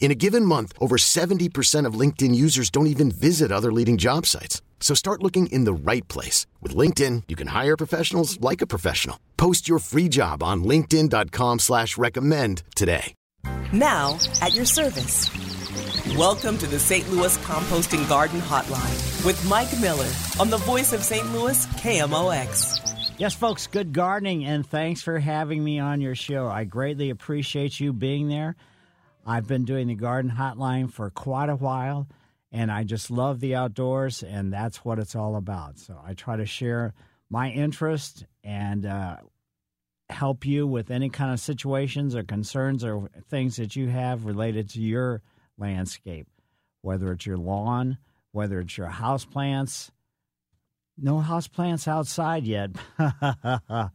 In a given month, over 70% of LinkedIn users don't even visit other leading job sites. So start looking in the right place. With LinkedIn, you can hire professionals like a professional. Post your free job on linkedin.com slash recommend today. Now, at your service. Welcome to the St. Louis Composting Garden Hotline with Mike Miller on the voice of St. Louis KMOX. Yes, folks, good gardening, and thanks for having me on your show. I greatly appreciate you being there. I've been doing the garden hotline for quite a while, and I just love the outdoors, and that's what it's all about. So I try to share my interest and uh, help you with any kind of situations or concerns or things that you have related to your landscape, whether it's your lawn, whether it's your house plants. No house plants outside yet.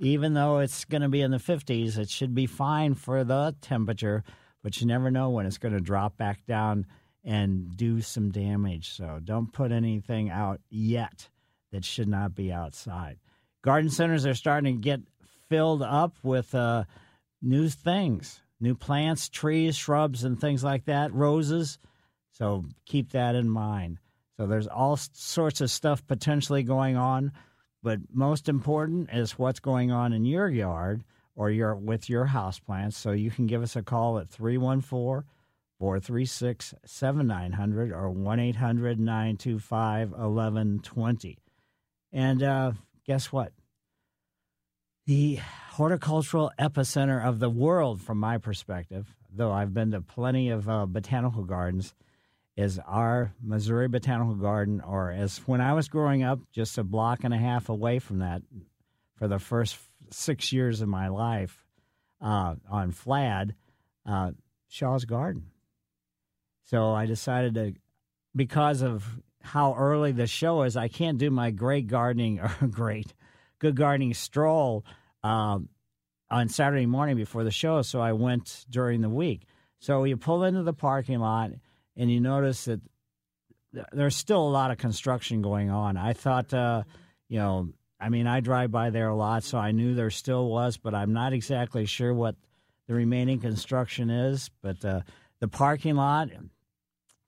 Even though it's going to be in the 50s, it should be fine for the temperature but you never know when it's going to drop back down and do some damage. So don't put anything out yet that should not be outside. Garden centers are starting to get filled up with uh, new things, new plants, trees, shrubs, and things like that, roses. So keep that in mind. So there's all sorts of stuff potentially going on, but most important is what's going on in your yard or your with your house plants. So you can give us a call at 314 436 7900 or 1 800 925 1120. And uh, guess what? The horticultural epicenter of the world, from my perspective, though I've been to plenty of uh, botanical gardens, is our Missouri Botanical Garden, or as when I was growing up, just a block and a half away from that for the first six years of my life uh, on Flad, uh, Shaw's Garden. So I decided to, because of how early the show is, I can't do my great gardening or great, good gardening stroll um, on Saturday morning before the show. So I went during the week. So you pull into the parking lot and you notice that there's still a lot of construction going on. I thought, uh, you know, I mean, I drive by there a lot, so I knew there still was, but I'm not exactly sure what the remaining construction is. But uh, the parking lot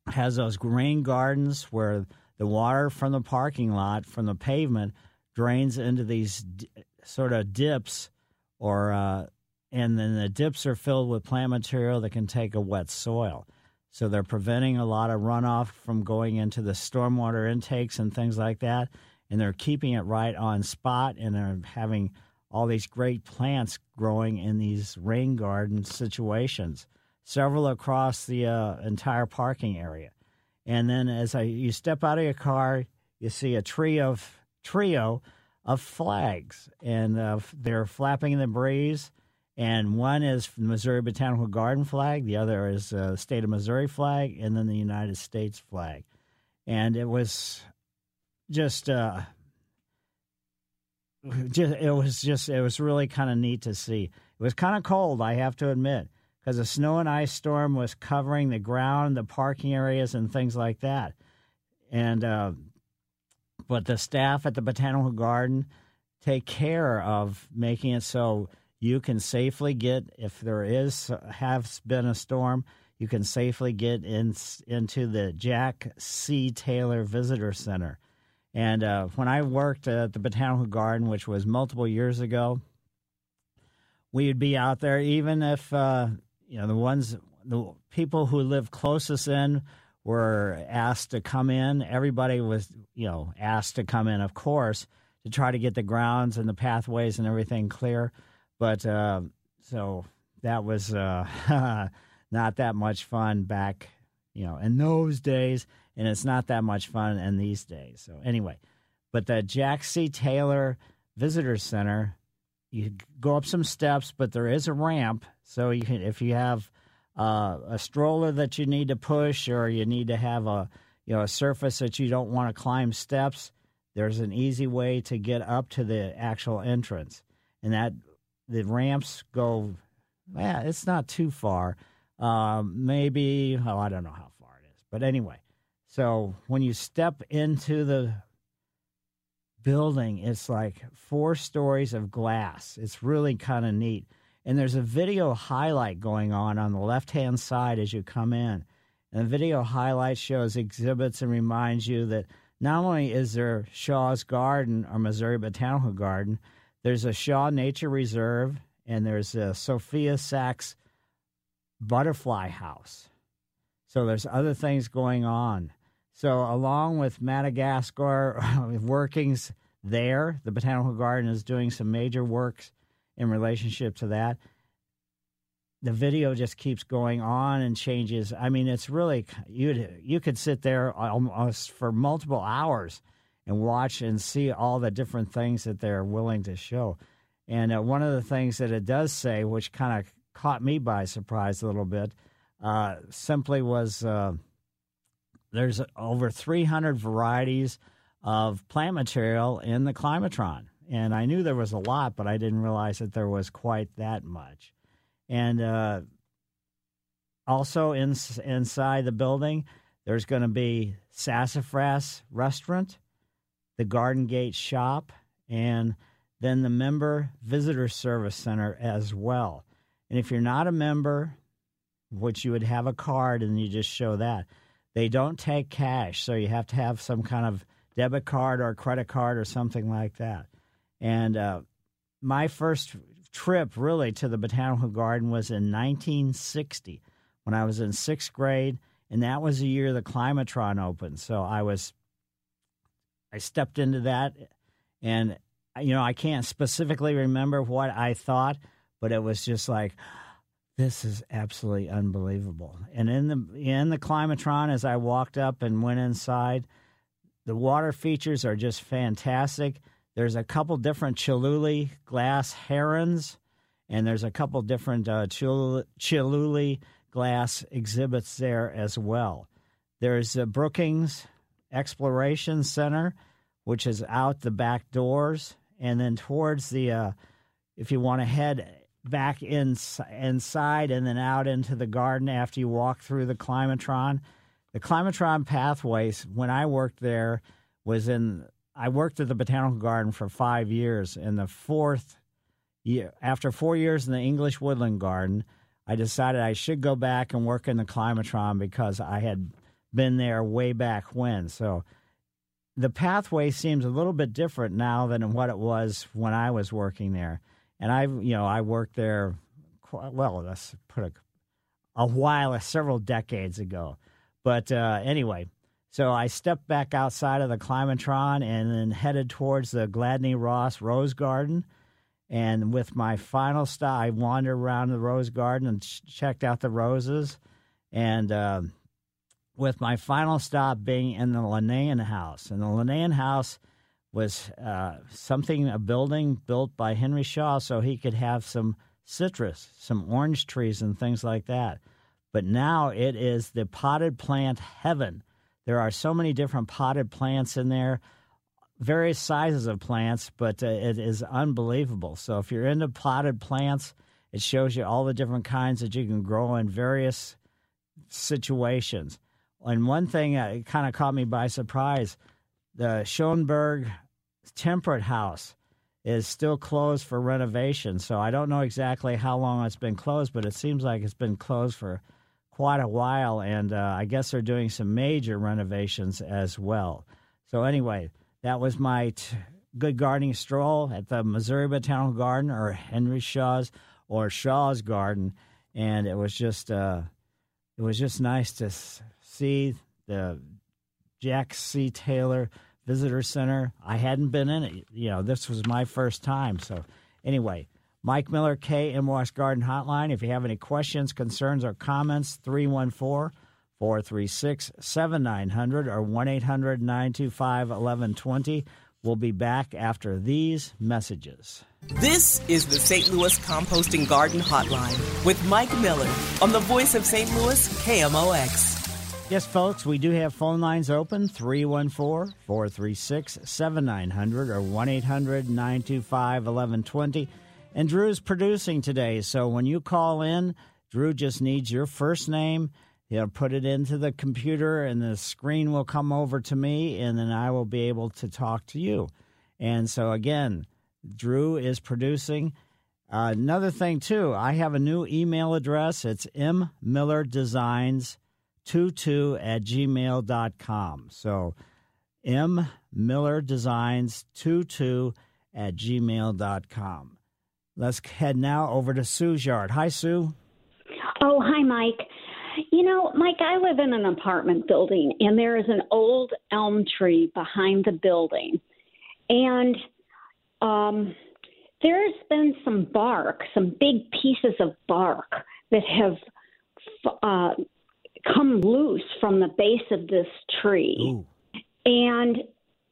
has those green gardens where the water from the parking lot, from the pavement, drains into these d- sort of dips, or uh, and then the dips are filled with plant material that can take a wet soil. So they're preventing a lot of runoff from going into the stormwater intakes and things like that and they're keeping it right on spot and they're having all these great plants growing in these rain garden situations, several across the uh, entire parking area. And then as I, you step out of your car, you see a trio of trio of flags, and uh, they're flapping in the breeze. And one is the Missouri Botanical Garden flag, the other is the uh, state of Missouri flag, and then the United States flag. And it was just uh, just it was just it was really kind of neat to see. It was kind of cold, I have to admit, because a snow and ice storm was covering the ground, the parking areas, and things like that. And uh, but the staff at the botanical garden take care of making it so you can safely get if there is has been a storm you can safely get in into the jack c taylor visitor center and uh, when I worked at the Botanical Garden, which was multiple years ago, we would be out there, even if uh, you know the ones, the people who lived closest in were asked to come in. Everybody was, you know, asked to come in, of course, to try to get the grounds and the pathways and everything clear. But uh, so that was uh, not that much fun back, you know, in those days, and it's not that much fun in these days. So anyway, but the Jack C. Taylor Visitor Center, you go up some steps, but there is a ramp, so you can if you have uh, a stroller that you need to push or you need to have a you know a surface that you don't want to climb steps there's an easy way to get up to the actual entrance and that the ramps go yeah it's not too far um, maybe oh i don't know how far it is but anyway so when you step into the building it's like four stories of glass it's really kind of neat and there's a video highlight going on on the left hand side as you come in. And the video highlight shows exhibits and reminds you that not only is there Shaw's Garden or Missouri Botanical Garden, there's a Shaw Nature Reserve and there's a Sophia Sachs Butterfly House. So there's other things going on. So along with Madagascar workings there, the Botanical Garden is doing some major works in relationship to that. The video just keeps going on and changes. I mean, it's really you. You could sit there almost for multiple hours and watch and see all the different things that they're willing to show. And uh, one of the things that it does say, which kind of caught me by surprise a little bit, uh, simply was uh, there's over 300 varieties of plant material in the climatron and I knew there was a lot, but I didn't realize that there was quite that much. And uh, also in, inside the building, there's going to be Sassafras Restaurant, the Garden Gate Shop, and then the Member Visitor Service Center as well. And if you're not a member, which you would have a card and you just show that, they don't take cash, so you have to have some kind of debit card or credit card or something like that. And uh, my first trip really to the Botanical Garden was in 1960 when I was in sixth grade, and that was the year the Climatron opened. So I was, I stepped into that, and you know I can't specifically remember what I thought, but it was just like, this is absolutely unbelievable. And in the in the Climatron, as I walked up and went inside, the water features are just fantastic. There's a couple different Chihuly glass herons, and there's a couple different uh, Chihuly glass exhibits there as well. There's the Brookings Exploration Center, which is out the back doors, and then towards the, uh, if you want to head back in, inside and then out into the garden after you walk through the climatron. The climatron pathways, when I worked there, was in I worked at the Botanical Garden for five years. In the fourth year, after four years in the English Woodland Garden, I decided I should go back and work in the climatron because I had been there way back when. So the pathway seems a little bit different now than what it was when I was working there. And I, you know, I worked there. Quite, well, let's put a, a while, several decades ago. But uh, anyway, so I stepped back outside of the climatron and then headed towards the Gladney Ross Rose Garden. And with my final stop, I wandered around the rose garden and ch- checked out the roses. And uh, with my final stop being in the Linnaean House. And the Linnaean House was uh, something, a building built by Henry Shaw so he could have some citrus, some orange trees, and things like that. But now it is the potted plant heaven there are so many different potted plants in there, various sizes of plants, but uh, it is unbelievable. So if you're into potted plants, it shows you all the different kinds that you can grow in various situations. And one thing that kind of caught me by surprise the Schoenberg Temperate House is still closed for renovation. So I don't know exactly how long it's been closed, but it seems like it's been closed for quite a while, and uh, I guess they're doing some major renovations as well. So, anyway, that was my t- good gardening stroll at the Missouri Botanical Garden or Henry Shaw's or Shaw's Garden, and it was just uh, it was just nice to see the Jack C. Taylor visitor center. I hadn't been in it. You know, this was my first time. So, anyway, Mike Miller, KMOX Garden Hotline. If you have any questions, concerns, or comments, 314 436 7900 or 1 800 925 1120. We'll be back after these messages. This is the St. Louis Composting Garden Hotline with Mike Miller on the voice of St. Louis, KMOX. Yes, folks, we do have phone lines open 314 436 7900 or 1 800 925 1120. And Drew's producing today, so when you call in, Drew just needs your first name. He'll put it into the computer, and the screen will come over to me, and then I will be able to talk to you. And so, again, Drew is producing. Uh, another thing, too, I have a new email address. It's mmillerdesigns22 at gmail.com. So, mmillerdesigns22 at gmail.com. Let's head now over to Sue's yard. Hi, Sue. Oh, hi, Mike. You know, Mike, I live in an apartment building, and there is an old elm tree behind the building. And um, there's been some bark, some big pieces of bark that have uh, come loose from the base of this tree. Ooh. And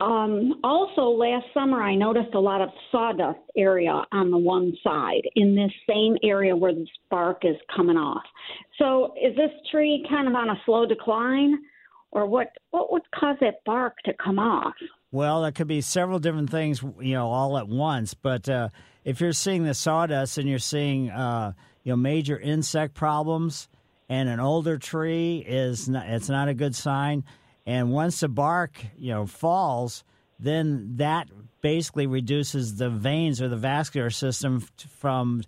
um, also, last summer, I noticed a lot of sawdust area on the one side in this same area where the bark is coming off. So, is this tree kind of on a slow decline, or what? What would cause that bark to come off? Well, there could be several different things, you know, all at once. But uh, if you're seeing the sawdust and you're seeing, uh, you know, major insect problems, and an older tree is not, it's not a good sign. And once the bark, you know, falls, then that basically reduces the veins or the vascular system from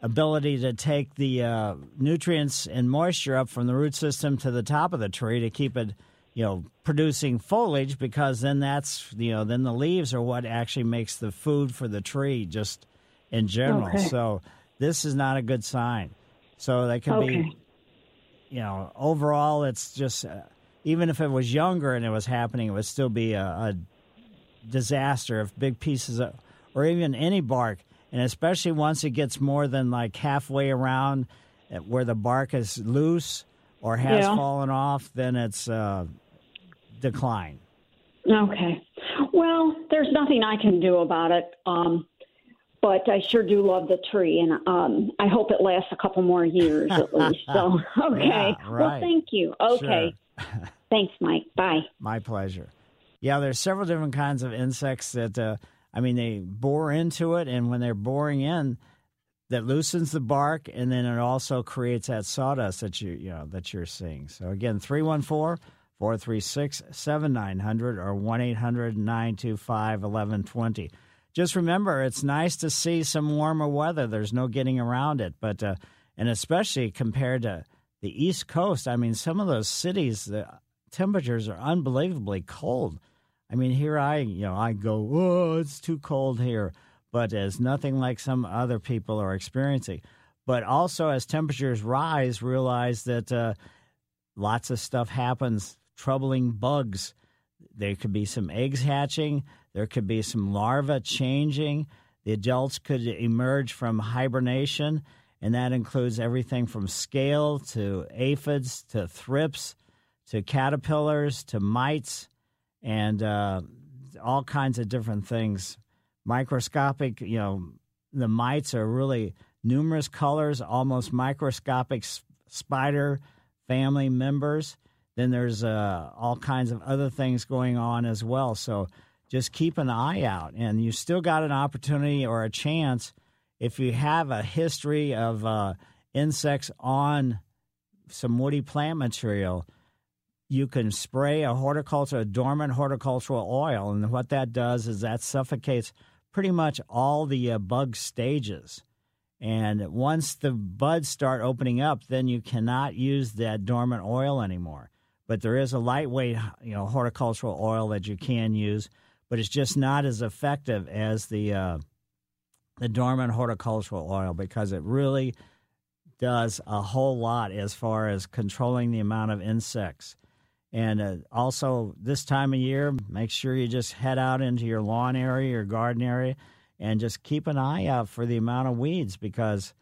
ability to take the uh, nutrients and moisture up from the root system to the top of the tree to keep it, you know, producing foliage because then that's, you know, then the leaves are what actually makes the food for the tree just in general. Okay. So this is not a good sign. So they can Okay. be, you know, overall it's just, uh, even if it was younger and it was happening, it would still be a, a disaster if big pieces of, or even any bark, and especially once it gets more than like halfway around uh, where the bark is loose or has Yeah. fallen off, then it's uh, decline. Okay. Well, there's nothing I can do about it. Um, but I sure do love the tree, and um, I hope it lasts a couple more years at least. So, okay. Yeah, Well, thank you. Okay. Thanks, Mike. Bye. My pleasure. Yeah, there's several different kinds of insects that, uh, I mean, they bore into it, and when they're boring in, that loosens the bark, and then it also creates that sawdust that you you know that you're seeing. So again, 314-436-7900 or 1-800-925-1120. Just remember, it's nice to see some warmer weather. There's no getting around it, but uh, and especially compared to the East Coast, I mean, some of those cities, the temperatures are unbelievably cold. I mean, here I, you know, I go, oh, it's too cold here, but it's nothing like some other people are experiencing. But also, as temperatures rise, realize that uh, lots of stuff happens, troubling bugs. There could be some eggs hatching. There could be some larvae changing. The adults could emerge from hibernation, and that includes everything from scale to aphids to thrips to caterpillars to mites and uh, all kinds of different things. Microscopic, you know, the mites are really numerous colors, almost microscopic spider family members. Then there's uh, all kinds of other things going on as well. So just keep an eye out, and you still got an opportunity or a chance if you have a history of uh, insects on some woody plant material you can spray a horticulture, a dormant horticultural oil, and what that does is that suffocates pretty much all the uh, bug stages. And once the buds start opening up, then you cannot use that dormant oil anymore. But there is a lightweight, you know, horticultural oil that you can use, but it's just not as effective as the uh, the dormant horticultural oil because it really does a whole lot as far as controlling the amount of insects And uh, also, this time of year, make sure you just head out into your lawn area, your garden area, and just keep an eye out for the amount of weeds because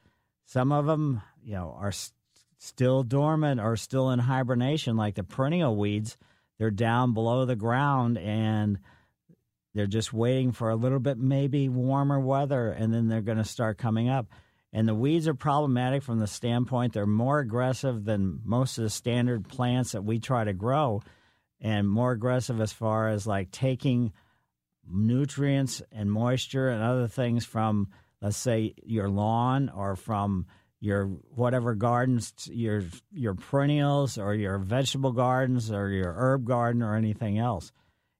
some of them, you know, are st- still dormant or still in hibernation, like the perennial weeds. They're down below the ground and they're just waiting for a little bit, maybe warmer weather, and then they're going to start coming up. And the weeds are problematic from the standpoint they're more aggressive than most of the standard plants that we try to grow, and more aggressive as far as like taking nutrients and moisture and other things from, let's say, your lawn or from your whatever gardens, your your perennials or your vegetable gardens or your herb garden or anything else.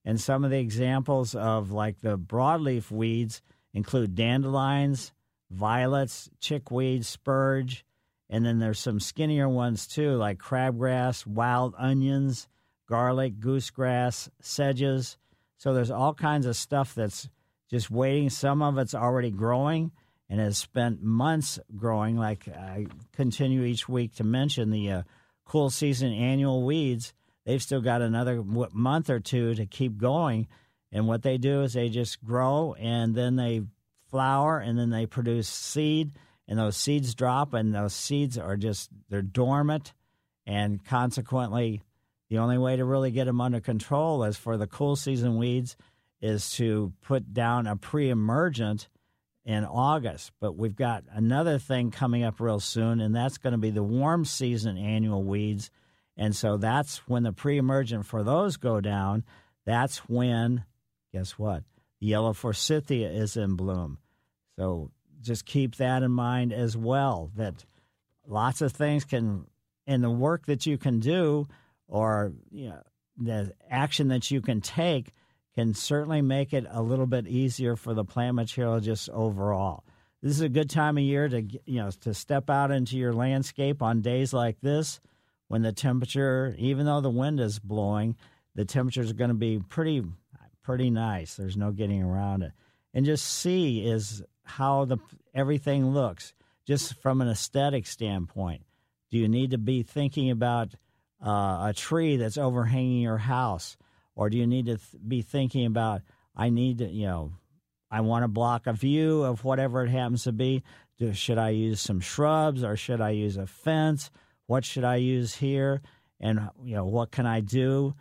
And some of the examples of like the broadleaf weeds include dandelions, violets, chickweed, spurge, and then there's some skinnier ones too, like crabgrass, wild onions, garlic, goosegrass, sedges. So there's all kinds of stuff that's just waiting. Some of it's already growing and has spent months growing. Like I continue each week to mention the uh, cool season annual weeds. They've still got another month or two to keep going. And what they do is they just grow and then they flower and then they produce seed. And those seeds drop and those seeds are just they're dormant. And consequently the only way to really get them under control is for the cool season weeds is to put down a pre-emergent in August. But we've got another thing coming up real soon and that's going to be the warm season annual weeds and so that's when the pre-emergent for those go down that's when guess what the yellow forsythia is in bloom. So just keep that in mind as well that lots of things can, in the work that you can do or you know, the action that you can take can certainly make it a little bit easier for the plant material just overall. This is a good time of year to you know to step out into your landscape on days like this when the temperature, even though the wind is blowing, the temperature is going to be pretty pretty nice. There's no getting around it. And just see is how the everything looks, just from an aesthetic standpoint. Do you need to be thinking about uh, a tree that's overhanging your house, or do you need to th- be thinking about I need to, you know, I want to block a view of whatever it happens to be. Do, should I use some shrubs or should I use a fence? What should I use here? And you know, what can I do?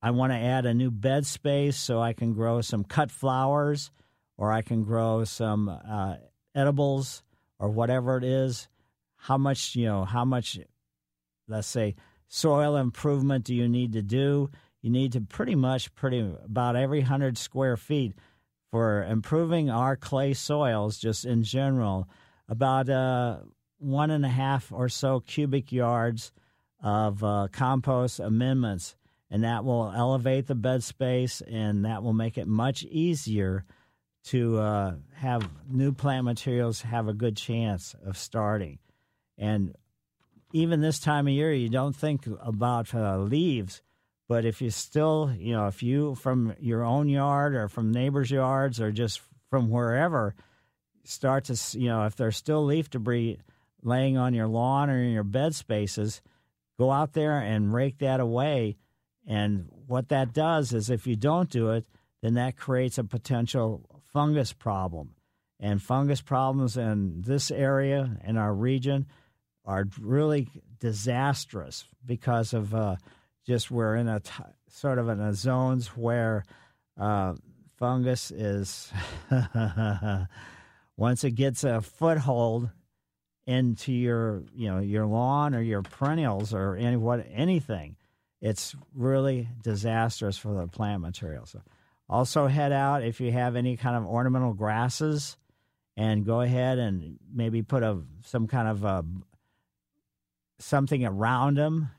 I want to add a new bed space so I can grow some cut flowers or I can grow some uh, edibles or whatever it is. How much, you know, how much, let's say, soil improvement do you need to do? You need to pretty much, pretty about every 100 square feet for improving our clay soils, just in general, about uh, one and a half or so cubic yards of uh, compost amendments and that will elevate the bed space and that will make it much easier to uh, have new plant materials have a good chance of starting. And even this time of year, you don't think about uh, leaves, but if you still, you know, if you from your own yard or from neighbors' yards or just from wherever start to, you know, if there's still leaf debris laying on your lawn or in your bed spaces, go out there and rake that away and what that does is if you don't do it, then that creates a potential fungus problem. And fungus problems in this area, in our region, are really disastrous because of uh, just we're in a t- sort of in a zones where uh, fungus is once it gets a foothold into your you know your lawn or your perennials or any what anything it's really disastrous for the plant material. So also head out if you have any kind of ornamental grasses and go ahead and maybe put a some kind of a, something around them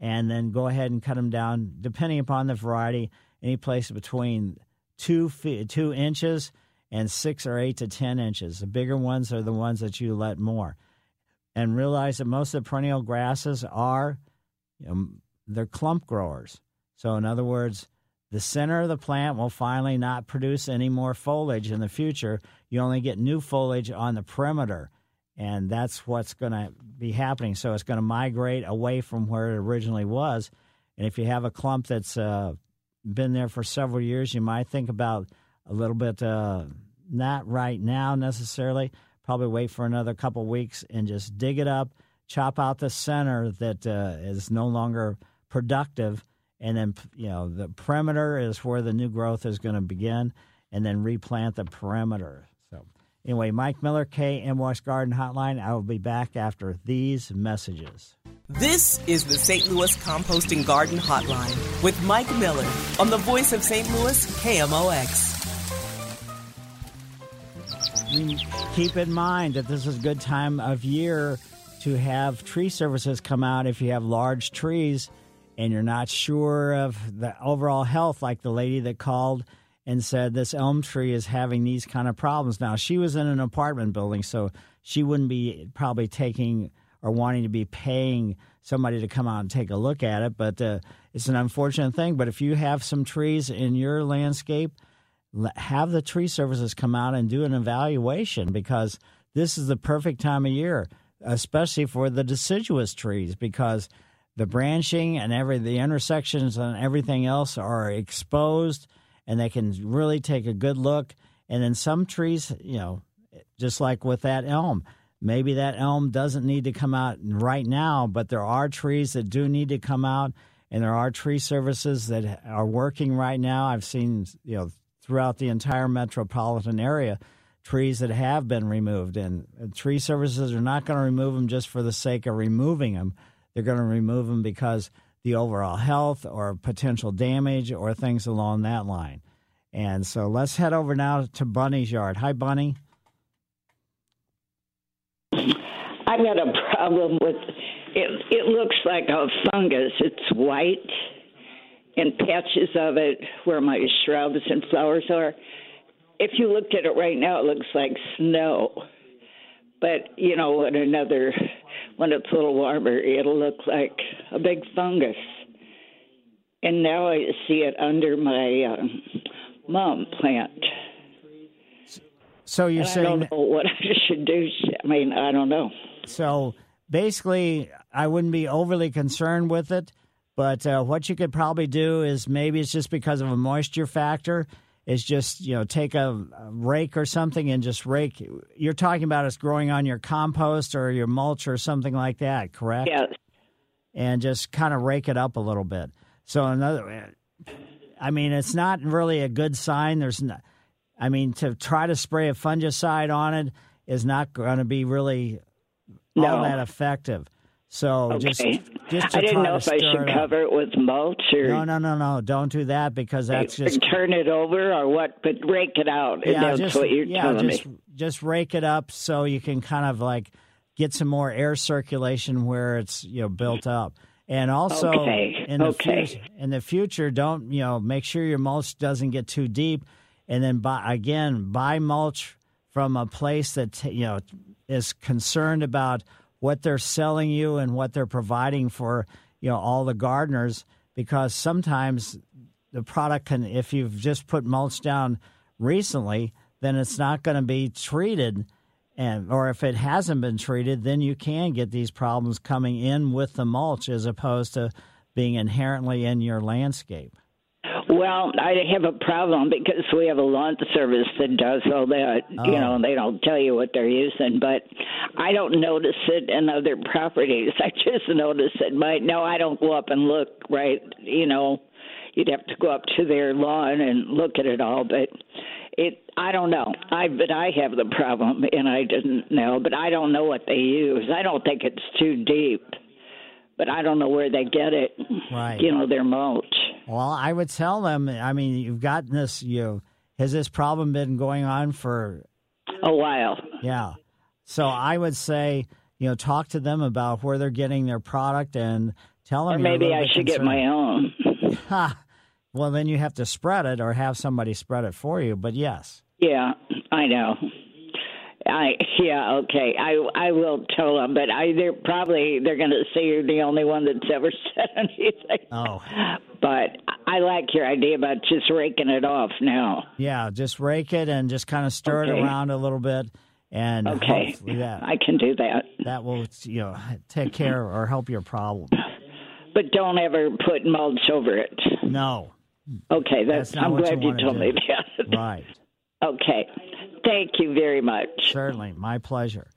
and then go ahead and cut them down depending upon the variety any place between two feet, two inches and six or eight to ten inches the bigger ones are the ones that you let more and realize that most of the perennial grasses are you know, they're clump growers. So, in other words, the center of the plant will finally not produce any more foliage in the future. You only get new foliage on the perimeter, and that's what's going to be happening. So, it's going to migrate away from where it originally was. And if you have a clump that's uh, been there for several years, you might think about a little bit, uh, not right now necessarily, probably wait for another couple weeks and just dig it up, chop out the center that uh, is no longer productive. And then, you know, the perimeter is where the new growth is going to begin, and then replant the perimeter. So, anyway, Mike Miller, KMOX Garden Hotline. I will be back after these messages. This is the St. Louis Composting Garden Hotline with Mike Miller on the voice of St. Louis KMOX. Keep in mind that this is a good time of year to have tree services come out if you have large trees and you're not sure of the overall health, like the lady that called and said this elm tree is having these kind of problems. Now, she was in an apartment building, so she wouldn't be probably taking or wanting to be paying somebody to come out and take a look at it. But uh, it's an unfortunate thing. But if you have some trees in your landscape, have the tree services come out and do an evaluation because this is the perfect time of year, especially for the deciduous trees, because the branching and every the intersections and everything else are exposed, and they can really take a good look. And then some trees, you know, just like with that elm, maybe that elm doesn't need to come out right now, but there are trees that do need to come out, and there are tree services that are working right now. I've seen, you know, throughout the entire metropolitan area trees that have been removed. And tree services are not going to remove them just for the sake of removing them. They're going to remove them because the overall health or potential damage or things along that line. And so let's head over now to Bunny's yard. Hi, Bunny. I've got a problem with it. It looks like a fungus. It's white and patches of it where my shrubs and flowers are. If you looked at it right now, it looks like snow. But, you know, when another, when it's a little warmer, it'll look like a big fungus. And now I see it under my um, mom plant. So you're and saying I don't know what I should do. I mean, I don't know. So basically, I wouldn't be overly concerned with it. But uh, what you could probably do is maybe it's just because of a moisture factor. Is just you know take a, a rake or something and just rake. You're talking about it's growing on your compost or your mulch or something like that, correct? Yes. And just kind of rake it up a little bit. So another, I mean, it's not really a good sign. There's not. I mean, to try to spray a fungicide on it is not going to be really all No. that effective. So Okay. just just to I didn't know if I should it cover it with mulch or No, no, no, no! Don't do that because that's just turn it over or what, but rake it out. yeah, That's just what you're yeah, telling just me. just rake it up so you can kind of like get some more air circulation where it's you know built up. And also Okay, in the okay. future, in the future, don't you know make sure your mulch doesn't get too deep, and then buy again buy mulch from a place that you know is concerned about what they're selling you and what they're providing for you know all the gardeners because sometimes the product can if you've just put mulch down recently then it's not going to be treated. And or if it hasn't been treated then you can get these problems coming in with the mulch as opposed to being inherently in your landscape Well, I have a problem because we have a lawn service that does all that. You Oh. know, they don't tell you what they're using, but I don't notice it in other properties. I just notice it. My no, I don't go up and look. Right, you know, you'd have to go up to their lawn and look at it all, but. It, I don't know. I but I have the problem, and I didn't know. But I don't know what they use. I don't think it's too deep, but I don't know where they get it. Right. You know, their mulch. well i would tell them i mean you've gotten this you has this problem been going on for A while. Yeah. So I would say, you know, talk to them about where they're getting their product and tell them. Or maybe I should get my own. Ha. Well, then you have to spread it or have somebody spread it for you. But yes. Yeah, I know. I yeah okay. I I will tell them, but I they're probably they're going to say you're the only one that's ever said anything. Oh, But I like your idea about just raking it off now. yeah. Just rake it and just kind of stir it around a little bit, and Okay, that I can do that. that will you know take care or help your problem. But don't ever put mulch over it. No. Okay, that's, That's I'm you glad you, wanna told do. me that. Right. Okay. Thank you very much. Certainly. My pleasure.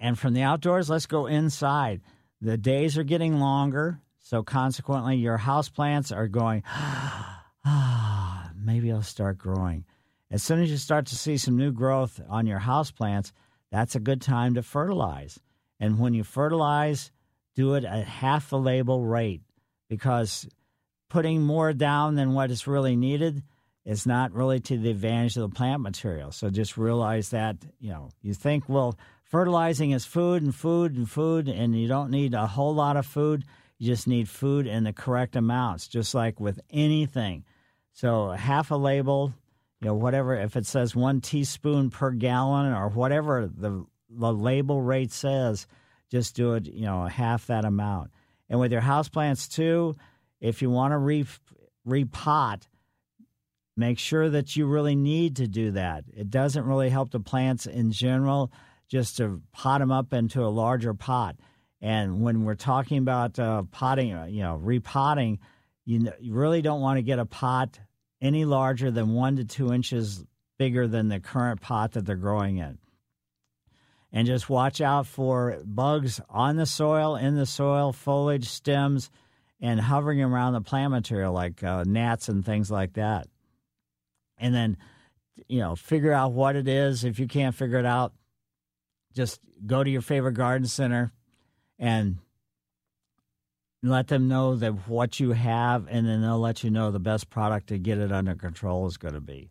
And from the outdoors, let's go inside. The days are getting longer, so consequently, your house plants are going, ah, maybe I'll start growing. As soon as you start to see some new growth on your house plants, that's a good time to fertilize. And when you fertilize, do it at half the label rate because putting more down than what is really needed is not really to the advantage of the plant material. So just realize that, you know, you think, well, fertilizing is food and food and food, and you don't need a whole lot of food. You just need food in the correct amounts, just like with anything. So half a label, you know, whatever, if it says one teaspoon per gallon or whatever the, the label rate says, just do it, you know, half that amount. And with your houseplants too, if you want to re, repot, make sure that you really need to do that. It doesn't really help the plants in general just to pot them up into a larger pot. And when we're talking about uh, potting, uh, you know, repotting, you, n- you really don't want to get a pot any larger than one to two inches bigger than the current pot that they're growing in. And just watch out for bugs on the soil, in the soil, foliage, stems, and hovering around the plant material like uh, gnats and things like that. And then, you know, figure out what it is. If you can't figure it out, just go to your favorite garden center and let them know that what you have, and then they'll let you know the best product to get it under control is going to be.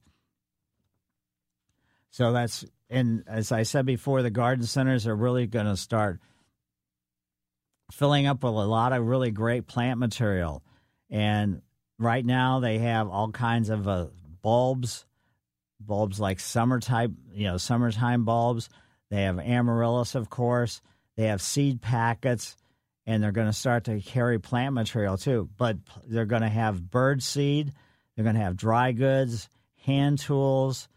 So that's, and as I said before, the garden centers are really going to start filling up with a lot of really great plant material. And right now they have all kinds of uh, bulbs, bulbs like summer type, you know, summertime bulbs. They have amaryllis, of course. They have seed packets, and they're going to start to carry plant material too. But they're going to have bird seed. They're going to have dry goods, hand tools.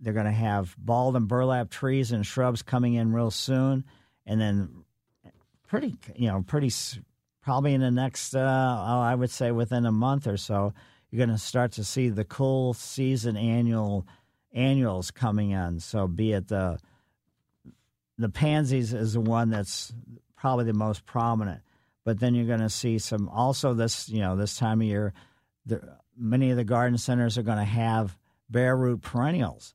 They're going to have balled and burlap trees and shrubs coming in real soon, and then pretty, you know, pretty probably in the next, uh, I would say within a month or so, you're going to start to see the cool season annual annuals coming in. So be it the the pansies is the one that's probably the most prominent. But then you're going to see some also this you know this time of year, the, many of the garden centers are going to have bare root perennials,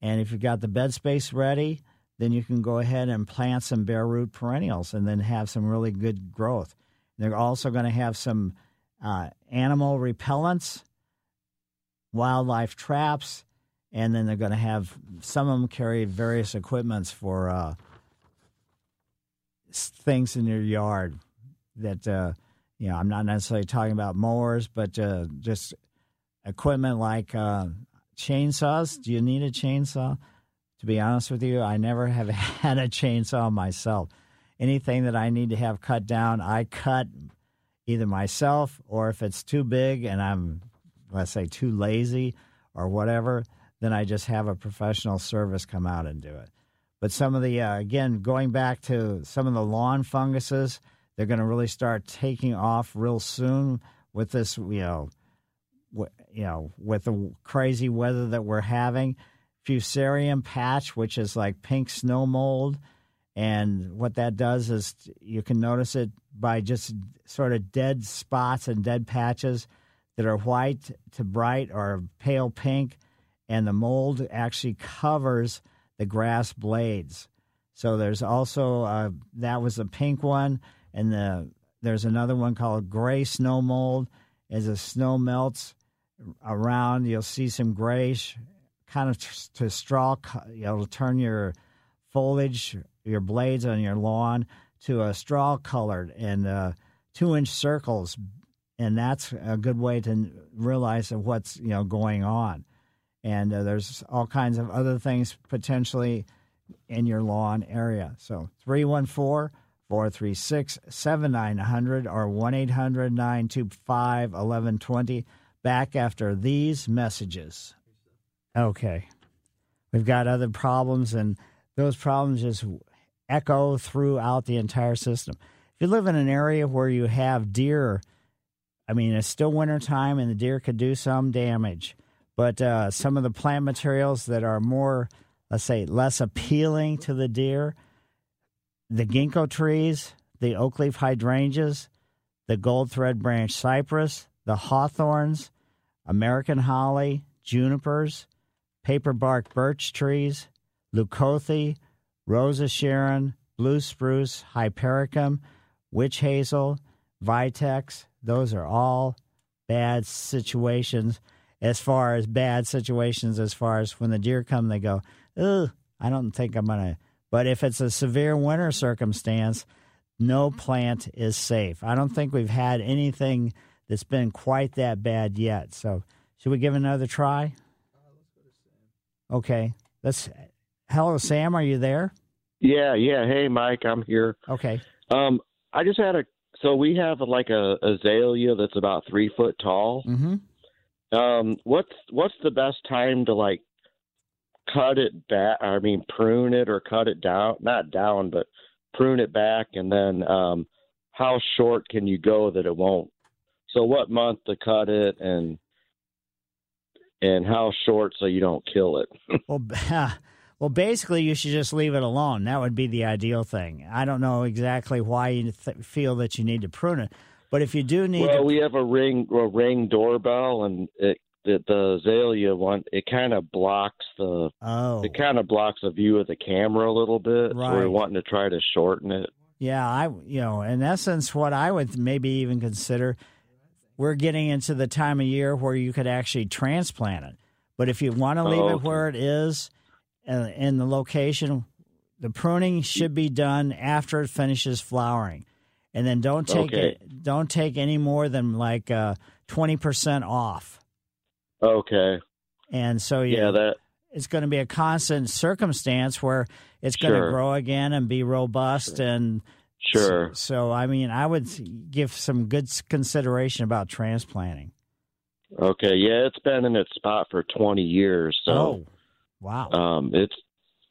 and if you've got the bed space ready, then you can go ahead and plant some bare root perennials and then have some really good growth. They're also going to have some uh, animal repellents, wildlife traps, and then they're going to have some of them carry various equipments for uh, things in your yard that uh, you know. I'm not necessarily talking about mowers, but uh, just equipment like uh, chainsaws. Do you need a chainsaw? To be honest with you, I never have had a chainsaw myself. Anything that I need to have cut down, I cut either myself or if it's too big and I'm, let's say, too lazy or whatever, then I just have a professional service come out and do it. But some of the, uh, again, going back to some of the lawn funguses, they're going to really start taking off real soon with this, you know, w- you know, with the crazy weather that we're having. Fusarium patch, which is like pink snow mold. And what that does is you can notice it by just sort of dead spots and dead patches that are white to bright or pale pink. And the mold actually covers the grass blades. So there's also, uh, that was the pink one. And the there's another one called gray snow mold. As the snow melts around, you'll see some grayish kind of t- to straw. It'll turn your foliage, your blades on your lawn to a straw colored and uh, two inch circles, and that's a good way to realize what's you know going on. And uh, there's all kinds of other things potentially in your lawn area. So 314 436 7900 or 1 800 925 1120. Back after these messages. Okay. We've got other problems, and those problems just echo throughout the entire system. If you live in an area where you have deer, I mean, it's still wintertime and the deer could do some damage. But uh, some of the plant materials that are more, let's say, less appealing to the deer, the ginkgo trees, the oak leaf hydrangeas, the gold thread branch cypress, the hawthorns, American holly, junipers, paper bark birch trees, leucothoe, rosa sharon, blue spruce, hypericum, witch hazel, vitex. Those are all bad situations as far as bad situations, as far as when the deer come, they go, ugh, I don't think I'm going to. But if it's a severe winter circumstance, no plant is safe. I don't think we've had anything that's been quite that bad yet. So, should we give another try? Okay. Let's. Hello, Sam. Are you there? Yeah, yeah. Hey, Mike, I'm here. Okay. Um, I just had a. So we have like a azalea that's about three foot tall. Mm-hmm. Um, what's what's the best time to like cut it back? I mean, prune it or cut it down? Not down, but prune it back, and then um, how short can you go that it won't? So what month to cut it, and and how short so you don't kill it? Well, well, basically, you should just leave it alone. That would be the ideal thing. I don't know exactly why you th- feel that you need to prune it, but if you do need well, to, we have a ring a ring doorbell, and it the, the azalea one it kind of blocks the oh, it kind of blocks the view of the camera a little bit. So we're wanting to try to shorten it. yeah, I you know, in essence, what I would maybe even consider, we're getting into the time of year where you could actually transplant it. But if you want to leave Oh, it where it is, uh, in the location, the pruning should be done after it finishes flowering, and then don't take Okay. it. Don't take any more than like uh, twenty percent off. Okay. And so you, Yeah, that it's going to be a constant circumstance where it's going to Sure. grow again and be robust and sure. so, so, I mean I would give some good consideration about transplanting. Okay. Yeah, it's been in its spot for 20 years, so oh, wow! um it's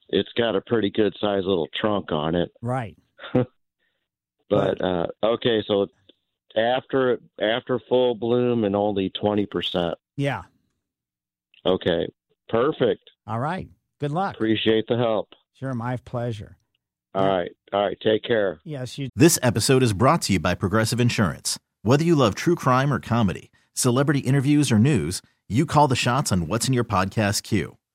it's got a pretty good sized little trunk on it. right. But uh okay, so after after full bloom and only 20%. Yeah. Okay. Perfect. All right. Good luck. Appreciate the help. Sure, my pleasure. All right. All right. Take care. Yes, you. This episode is brought to you by Progressive Insurance. Whether you love true crime or comedy, celebrity interviews or news, you call the shots on what's in your podcast queue.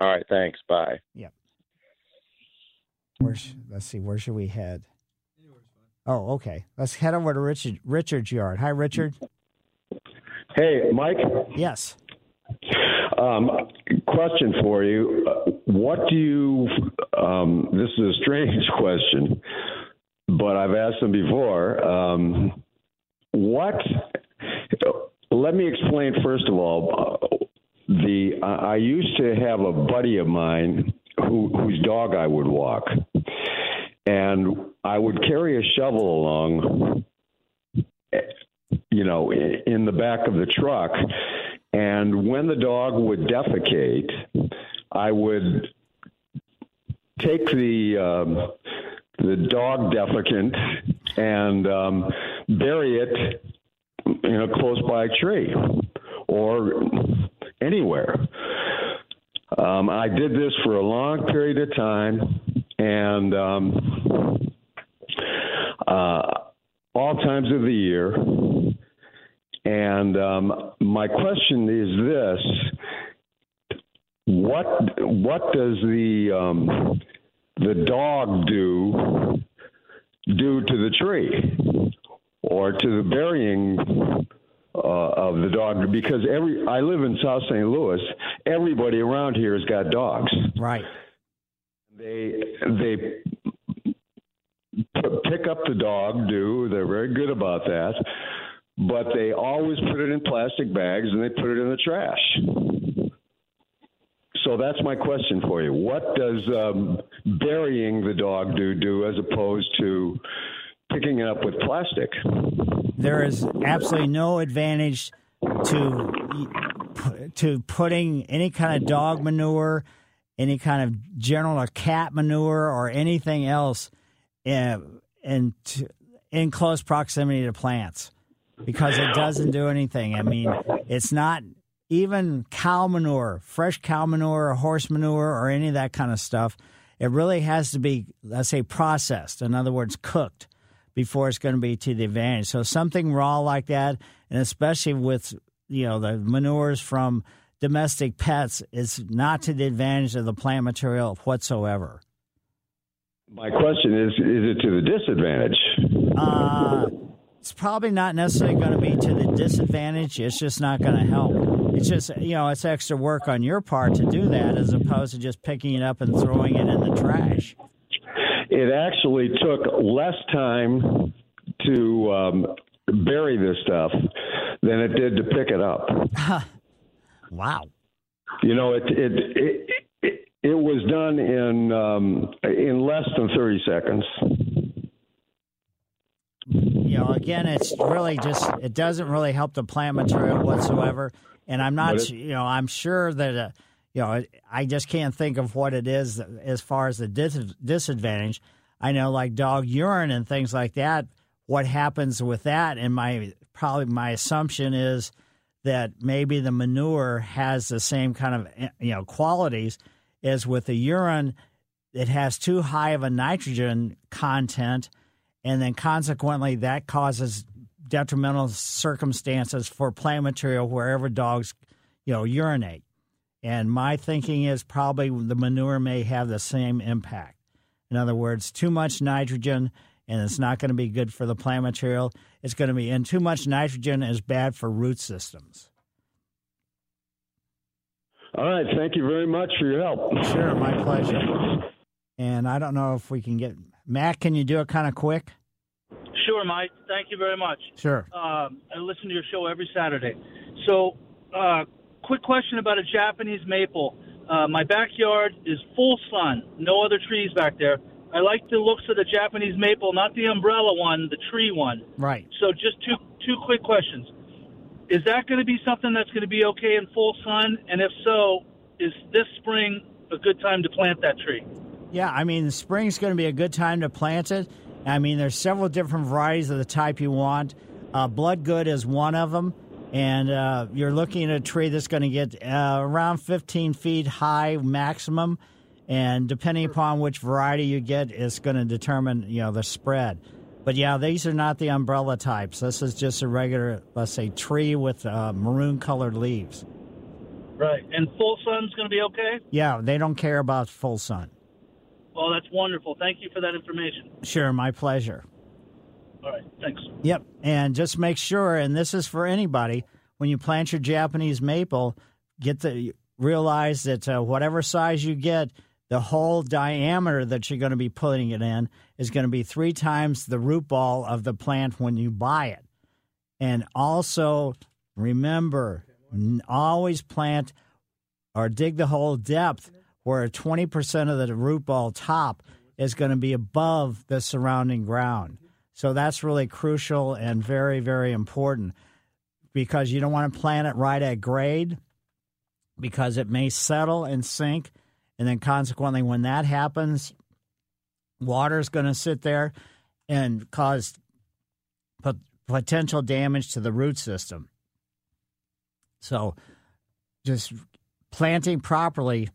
All right. Thanks. Bye. Where? sh- Let's see. Where should we head? Oh, okay. Let's head over to Richard Richard's yard. Hi, Richard. Hey, Mike. Yes. Um, question for you. Uh, What do you? Um, this is a strange question, but I've asked them before. Um, what? Let me explain first of all. Uh, The I I used to have a buddy of mine who whose dog I would walk, and I would carry a shovel along you know, in the back of the truck. And when the dog would defecate, I would take the um, the dog defecant and um, bury it, you know, close by a tree or anywhere. Um, I did this for a long period of time, and um, uh, all times of the year. And um, my question is this: what what does the um, the dog do do to the tree or to the burying uh, of the dog? Because every I live in South St. Louis, everybody around here has got dogs. Right. They they pick up the dog do. They're very good about that. But they always put it in plastic bags and they put it in the trash. So that's my question for you. What does um, burying the dog do do as opposed to picking it up with plastic? There is absolutely no advantage to to putting any kind of dog manure, any kind of general or cat manure, or anything else in in, in close proximity to plants because it doesn't do anything. I mean, it's not even cow manure, fresh cow manure or horse manure or any of that kind of stuff. It really has to be, let's say, processed. In other words, cooked before it's going to be to the advantage. So something raw like that, and especially with you know the manures from domestic pets, is not to the advantage of the plant material whatsoever. My question is: Is it to the disadvantage? Uh, it's probably not necessarily going to be to the disadvantage. It's just not going to help. It's just you know it's extra work on your part to do that, as opposed to just picking it up and throwing it in the trash. It actually took less time to um, bury this stuff than it did to pick it up. wow. You know, it it it, it, it was done in um, in less than thirty seconds you know, again, it's really just it doesn't really help the plant material whatsoever. And I'm not, it, you know, I'm sure that, uh, you know, I just can't think of what it is as far as the dis- disadvantage. I know, like dog urine and things like that. What happens with that? And my probably my assumption is that maybe the manure has the same kind of you know qualities as with the urine. It has too high of a nitrogen content and then consequently that causes detrimental circumstances for plant material wherever dogs, you know, urinate. And my thinking is probably the manure may have the same impact. In other words, too much nitrogen and it's not going to be good for the plant material. It's going to be, and too much nitrogen is bad for root systems. All right. Thank you very much for your help. Sure. My pleasure. And I don't know if we can get Matt, can you do it kind of quick? Sure, Mike. Thank you very much. Sure. Um, I listen to your show every Saturday. So, uh, quick question about a Japanese maple. Uh, my backyard is full sun, no other trees back there. I like the looks of the Japanese maple, not the umbrella one, the tree one. Right. So, just two two quick questions. Is that going to be something that's going to be okay in full sun? And if so, is this spring a good time to plant that tree? Yeah, I mean, spring's going to be a good time to plant it. I mean, there's several different varieties of the type you want. Uh, Bloodgood is one of them, and uh, you're looking at a tree that's going to get uh, around 15 feet high maximum, and depending upon which variety you get, it's going to determine you know the spread. But yeah, these are not the umbrella types. This is just a regular, let's say, tree with uh, maroon colored leaves. Right, and full sun's going to be okay. Yeah, they don't care about full sun. Oh, that's wonderful. Thank you for that information. Sure, my pleasure. All right, thanks. Yep, and just make sure, and this is for anybody, when you plant your Japanese maple, get the realize that uh, whatever size you get, the whole diameter that you're going to be putting it in is going to be three times the root ball of the plant when you buy it. And also remember, always plant or dig the whole depth where 20% of the root ball top is going to be above the surrounding ground. So that's really crucial and very, very important. because you don't want to plant it right at grade because it may settle and sink. And then, consequently, when that happens, water is going to sit there and cause potential damage to the root system. So, just planting properly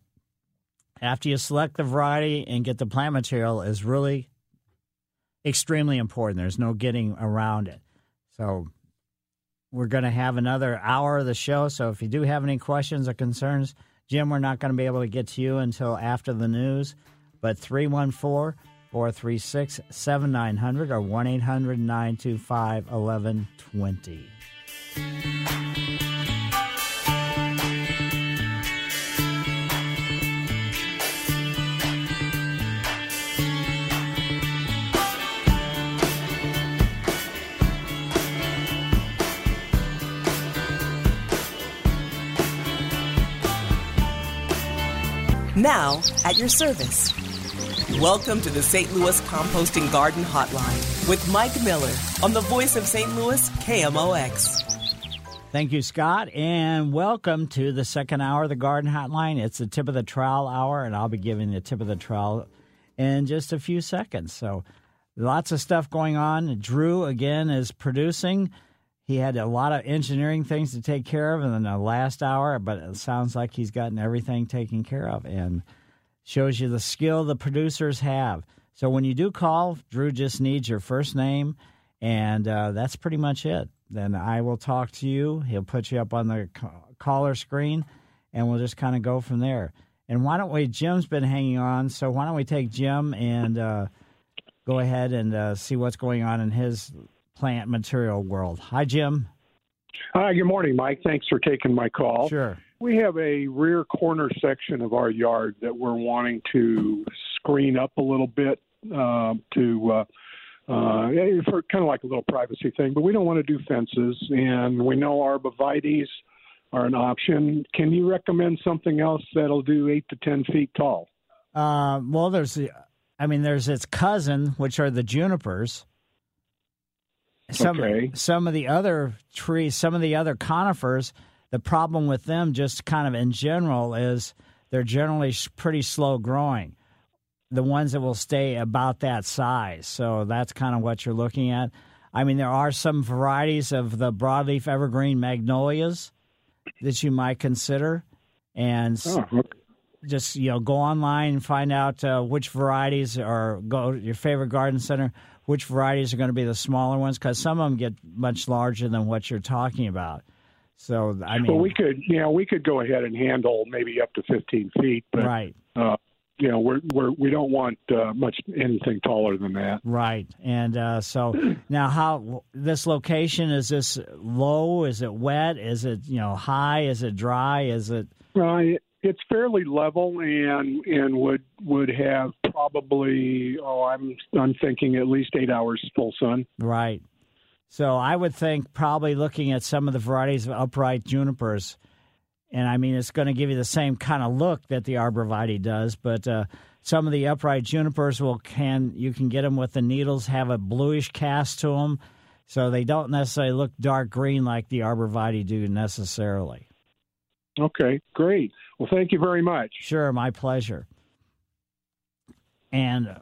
after you select the variety and get the plant material is really extremely important. There's no getting around it. So, we're going to have another hour of the show. So, if you do have any questions or concerns, Jim, we're not going to be able to get to you until after the news. But 314 436 7900 or 1 800 925 1120. Now, at your service. Welcome to the St. Louis Composting Garden Hotline with Mike Miller on the voice of St. Louis, KMOX. Thank you, Scott, and welcome to the second hour of the Garden Hotline. It's the tip of the trowel hour, and I'll be giving the tip of the trowel in just a few seconds. So, lots of stuff going on. Drew, again, is producing. He had a lot of engineering things to take care of in the last hour, but it sounds like he's gotten everything taken care of and shows you the skill the producers have. So when you do call, Drew just needs your first name, and uh, that's pretty much it. Then I will talk to you. He'll put you up on the caller screen, and we'll just kind of go from there. And why don't we? Jim's been hanging on, so why don't we take Jim and uh, go ahead and uh, see what's going on in his plant material world. Hi, Jim. Hi, good morning, Mike. Thanks for taking my call. Sure. We have a rear corner section of our yard that we're wanting to screen up a little bit uh, to uh, uh, for kind of like a little privacy thing, but we don't want to do fences, and we know arborvitaes are an option. Can you recommend something else that'll do eight to ten feet tall? Uh, well, there's, I mean, there's its cousin, which are the junipers. Some okay. some of the other trees, some of the other conifers, the problem with them, just kind of in general, is they're generally pretty slow growing. The ones that will stay about that size, so that's kind of what you're looking at. I mean, there are some varieties of the broadleaf evergreen magnolias that you might consider, and oh, okay. just you know go online and find out uh, which varieties or go to your favorite garden center which varieties are going to be the smaller ones because some of them get much larger than what you're talking about. So I mean, well, we could, you know, we could go ahead and handle maybe up to 15 feet, but right. Uh, you know, we're, we're we don't want uh, much anything taller than that. Right, and uh, so now, how this location is this low? Is it wet? Is it you know high? Is it dry? Is it? Well, it's fairly level and and would would have probably oh I'm I'm thinking at least eight hours full sun. Right. So I would think probably looking at some of the varieties of upright junipers, and I mean it's going to give you the same kind of look that the arborvitae does, but uh, some of the upright junipers will can you can get them with the needles have a bluish cast to them, so they don't necessarily look dark green like the arborvitae do necessarily. Okay, great. Well, thank you very much. Sure, my pleasure. And uh,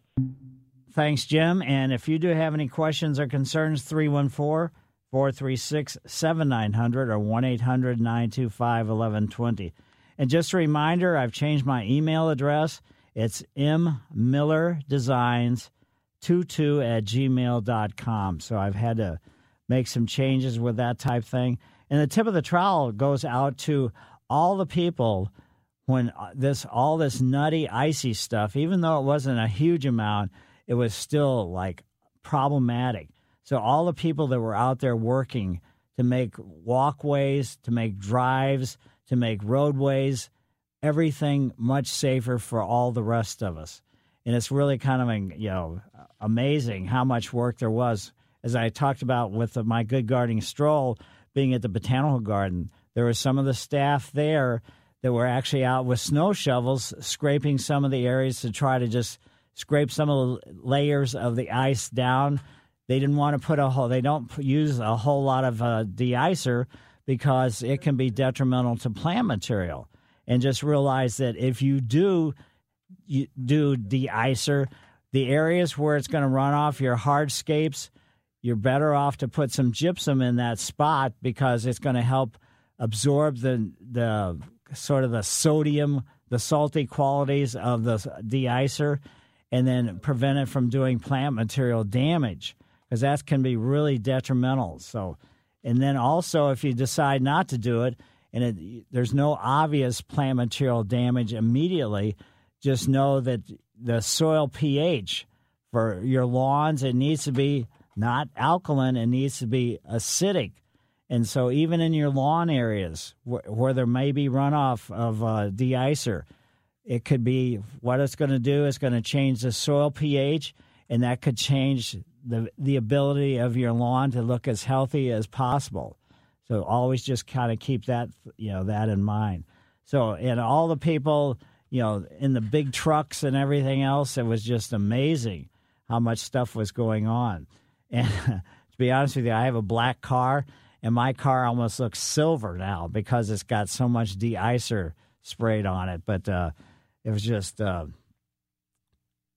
thanks, Jim. And if you do have any questions or concerns, 314 436 7900 or 1 800 925 1120. And just a reminder, I've changed my email address. It's mmillerdesigns22 at gmail.com. So I've had to make some changes with that type thing. And the tip of the trowel goes out to all the people when uh, this all this nutty icy stuff even though it wasn't a huge amount it was still like problematic. So all the people that were out there working to make walkways to make drives to make roadways everything much safer for all the rest of us. And it's really kind of you know amazing how much work there was. As i talked about with my good gardening stroll being at the botanical garden there was some of the staff there that were actually out with snow shovels scraping some of the areas to try to just scrape some of the layers of the ice down they didn't want to put a whole. They don't use a whole lot of uh, deicer because it can be detrimental to plant material. And just realize that if you do you do deicer, the areas where it's going to run off your hardscapes, you're better off to put some gypsum in that spot because it's going to help absorb the the sort of the sodium, the salty qualities of the deicer, and then prevent it from doing plant material damage because that can be really detrimental. So, and then also if you decide not to do it and it, there's no obvious plant material damage immediately, just know that the soil pH for your lawns it needs to be not alkaline, it needs to be acidic. And so, even in your lawn areas where, where there may be runoff of uh, deicer, it could be what it's going to do is going to change the soil pH, and that could change the the ability of your lawn to look as healthy as possible. So always just kind of keep that you know that in mind. So and all the people you know in the big trucks and everything else, it was just amazing how much stuff was going on. And to be honest with you, I have a black car, and my car almost looks silver now because it's got so much de-icer sprayed on it. But uh, it was just. Uh,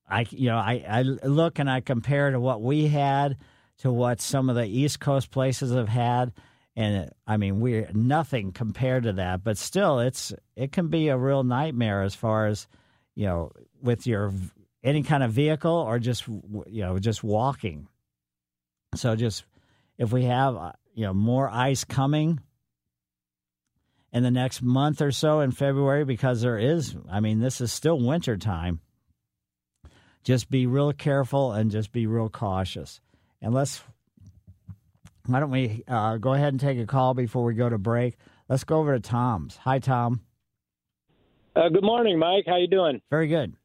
I you know I, I look and I compare to what we had to what some of the East Coast places have had, and I mean we're nothing compared to that. But still, it's it can be a real nightmare as far as you know with your any kind of vehicle or just you know just walking. So just if we have uh, you know more ice coming in the next month or so in February because there is I mean this is still winter time just be real careful and just be real cautious. And let's, why don't we uh, go ahead and take a call before we go to break? Let's go over to Tom's. Hi, Tom. Uh, good morning, Mike. How you doing? Very good.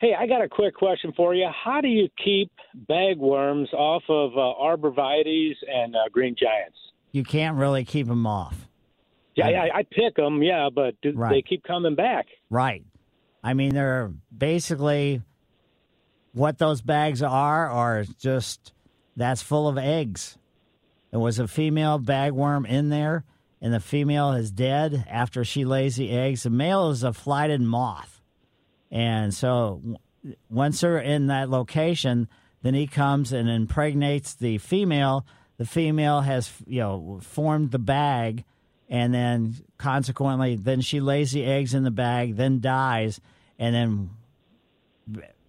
Hey, I got a quick question for you. How do you keep bagworms off of uh, arborvitaes and uh, green giants? You can't really keep them off. Yeah, I, I pick them, yeah, but do, Right. they keep coming back. Right. I mean, they're basically what those bags are, are just that's full of eggs. There was a female bagworm in there, and the female is dead after she lays the eggs. The male is a flighted moth. And so once they're in that location, then he comes and impregnates the female. The female has, you know, formed the bag, and then consequently, then she lays the eggs in the bag, then dies, and then,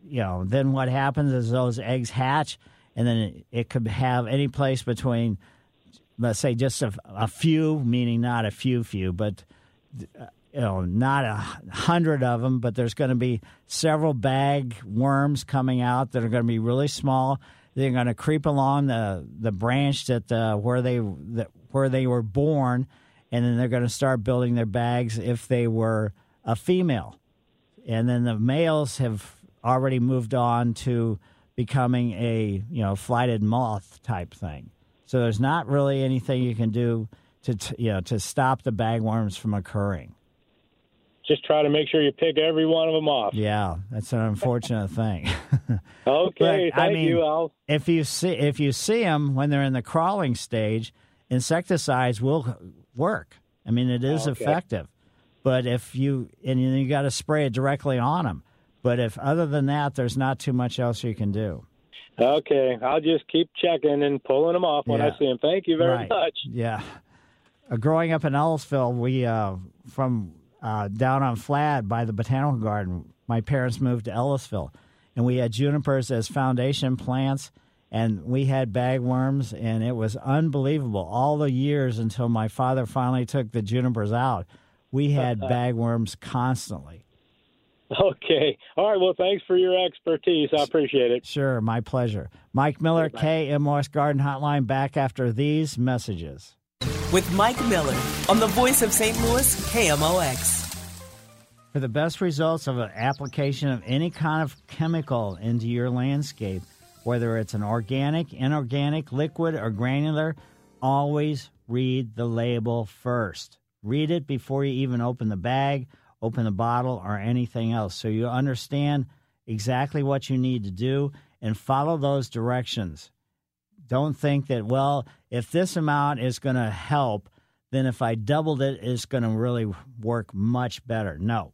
you know, then what happens is those eggs hatch, and then it, it could have any place between, let's say, just a, a few, meaning not a few, few, but you know, not a hundred of them, but there's going to be several bag worms coming out that are going to be really small. They're going to creep along the the branch that uh, where they that where they were born, and then they're going to start building their bags if they were a female, and then the males have already moved on to becoming a you know flighted moth type thing. So there's not really anything you can do to you know to stop the bagworms from occurring. Just try to make sure you pick every one of them off. Yeah, that's an unfortunate thing. Okay, But, I thank mean, you. I'll if you see if you see them when they're in the crawling stage, insecticides will work. I mean, it is Okay. effective. But if you and you, you got to spray it directly on them. But if other than that, there's not too much else you can do. okay. I'll just keep checking and pulling them off when Yeah. I see them. Thank you very Right. much. Yeah. Uh, growing up in Ellisville, we uh, from uh, down on Flad by the botanical garden. My parents moved to Ellisville, and we had junipers as foundation plants, and we had bagworms, and it was unbelievable. All the years until my father finally took the junipers out, we had bagworms constantly. Okay. All right. Well, thanks for your expertise. I appreciate it. Sure, my pleasure. Mike Miller, KMOX Garden Hotline, back after these messages. With Mike Miller on the voice of St. Louis, KMOX. For the best results of an application of any kind of chemical into your landscape, whether it's an organic, inorganic, liquid, or granular, always read the label first. Read it before you even open the bag, open the bottle, or anything else so you understand exactly what you need to do and follow those directions. Don't think that well, if this amount is going to help, then if I doubled it, it's going to really work much better. No.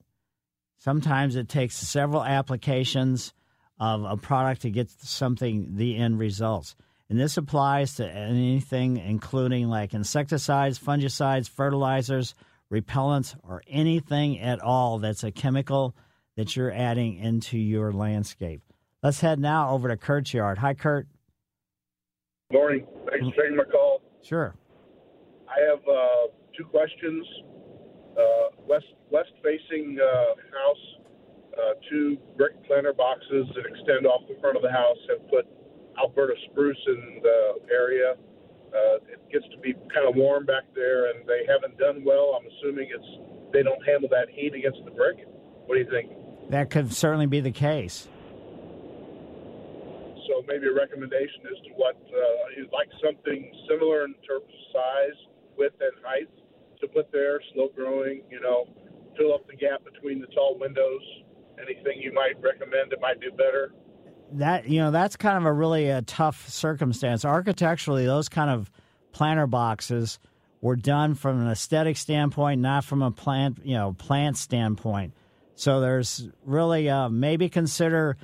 Sometimes it takes several applications of a product to get something, the end results. And this applies to anything, including like insecticides, fungicides, fertilizers, repellents, or anything at all that's a chemical that you're adding into your landscape. Let's head now over to Kurt's yard. Hi, Kurt. Morning. Thanks for taking my call. Sure. I have uh, two questions. Uh, west west facing uh, house, uh, two brick planter boxes that extend off the front of the house have put Alberta spruce in the area. Uh, it gets to be kind of warm back there, and they haven't done well. I'm assuming it's they don't handle that heat against the brick. What do you think? That could certainly be the case. So maybe a recommendation as to what uh, you'd like something similar in terms of size, width, and height to put there, slow growing. You know, fill up the gap between the tall windows. Anything you might recommend that might do better? that you know that's kind of a really a tough circumstance architecturally those kind of planter boxes were done from an aesthetic standpoint not from a plant you know plant standpoint so there's really uh, maybe consider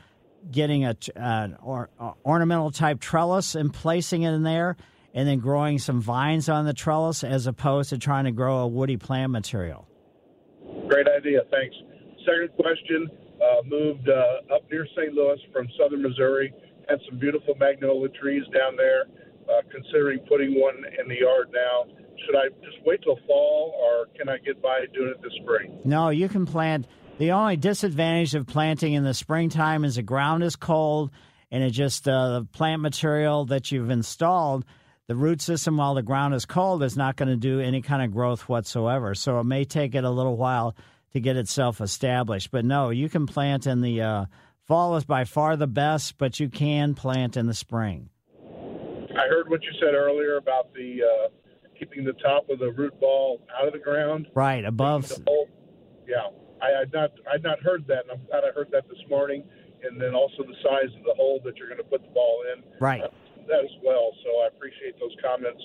getting a an or, uh, ornamental type trellis and placing it in there and then growing some vines on the trellis as opposed to trying to grow a woody plant material great idea thanks second question uh, moved uh, up near St. Louis from southern Missouri. Had some beautiful magnolia trees down there. Uh, considering putting one in the yard now. Should I just wait till fall, or can I get by doing it this spring? No, you can plant. The only disadvantage of planting in the springtime is the ground is cold, and it just uh, the plant material that you've installed, the root system while the ground is cold is not going to do any kind of growth whatsoever. So it may take it a little while to get itself established. But no, you can plant in the uh, fall is by far the best, but you can plant in the spring. I heard what you said earlier about the uh, keeping the top of the root ball out of the ground. Right above. Yeah, I had not I'd not heard that, and I'm glad I heard that this morning. And then also the size of the hole that you're going to put the ball in. Right. Uh, that as well. So I appreciate those comments,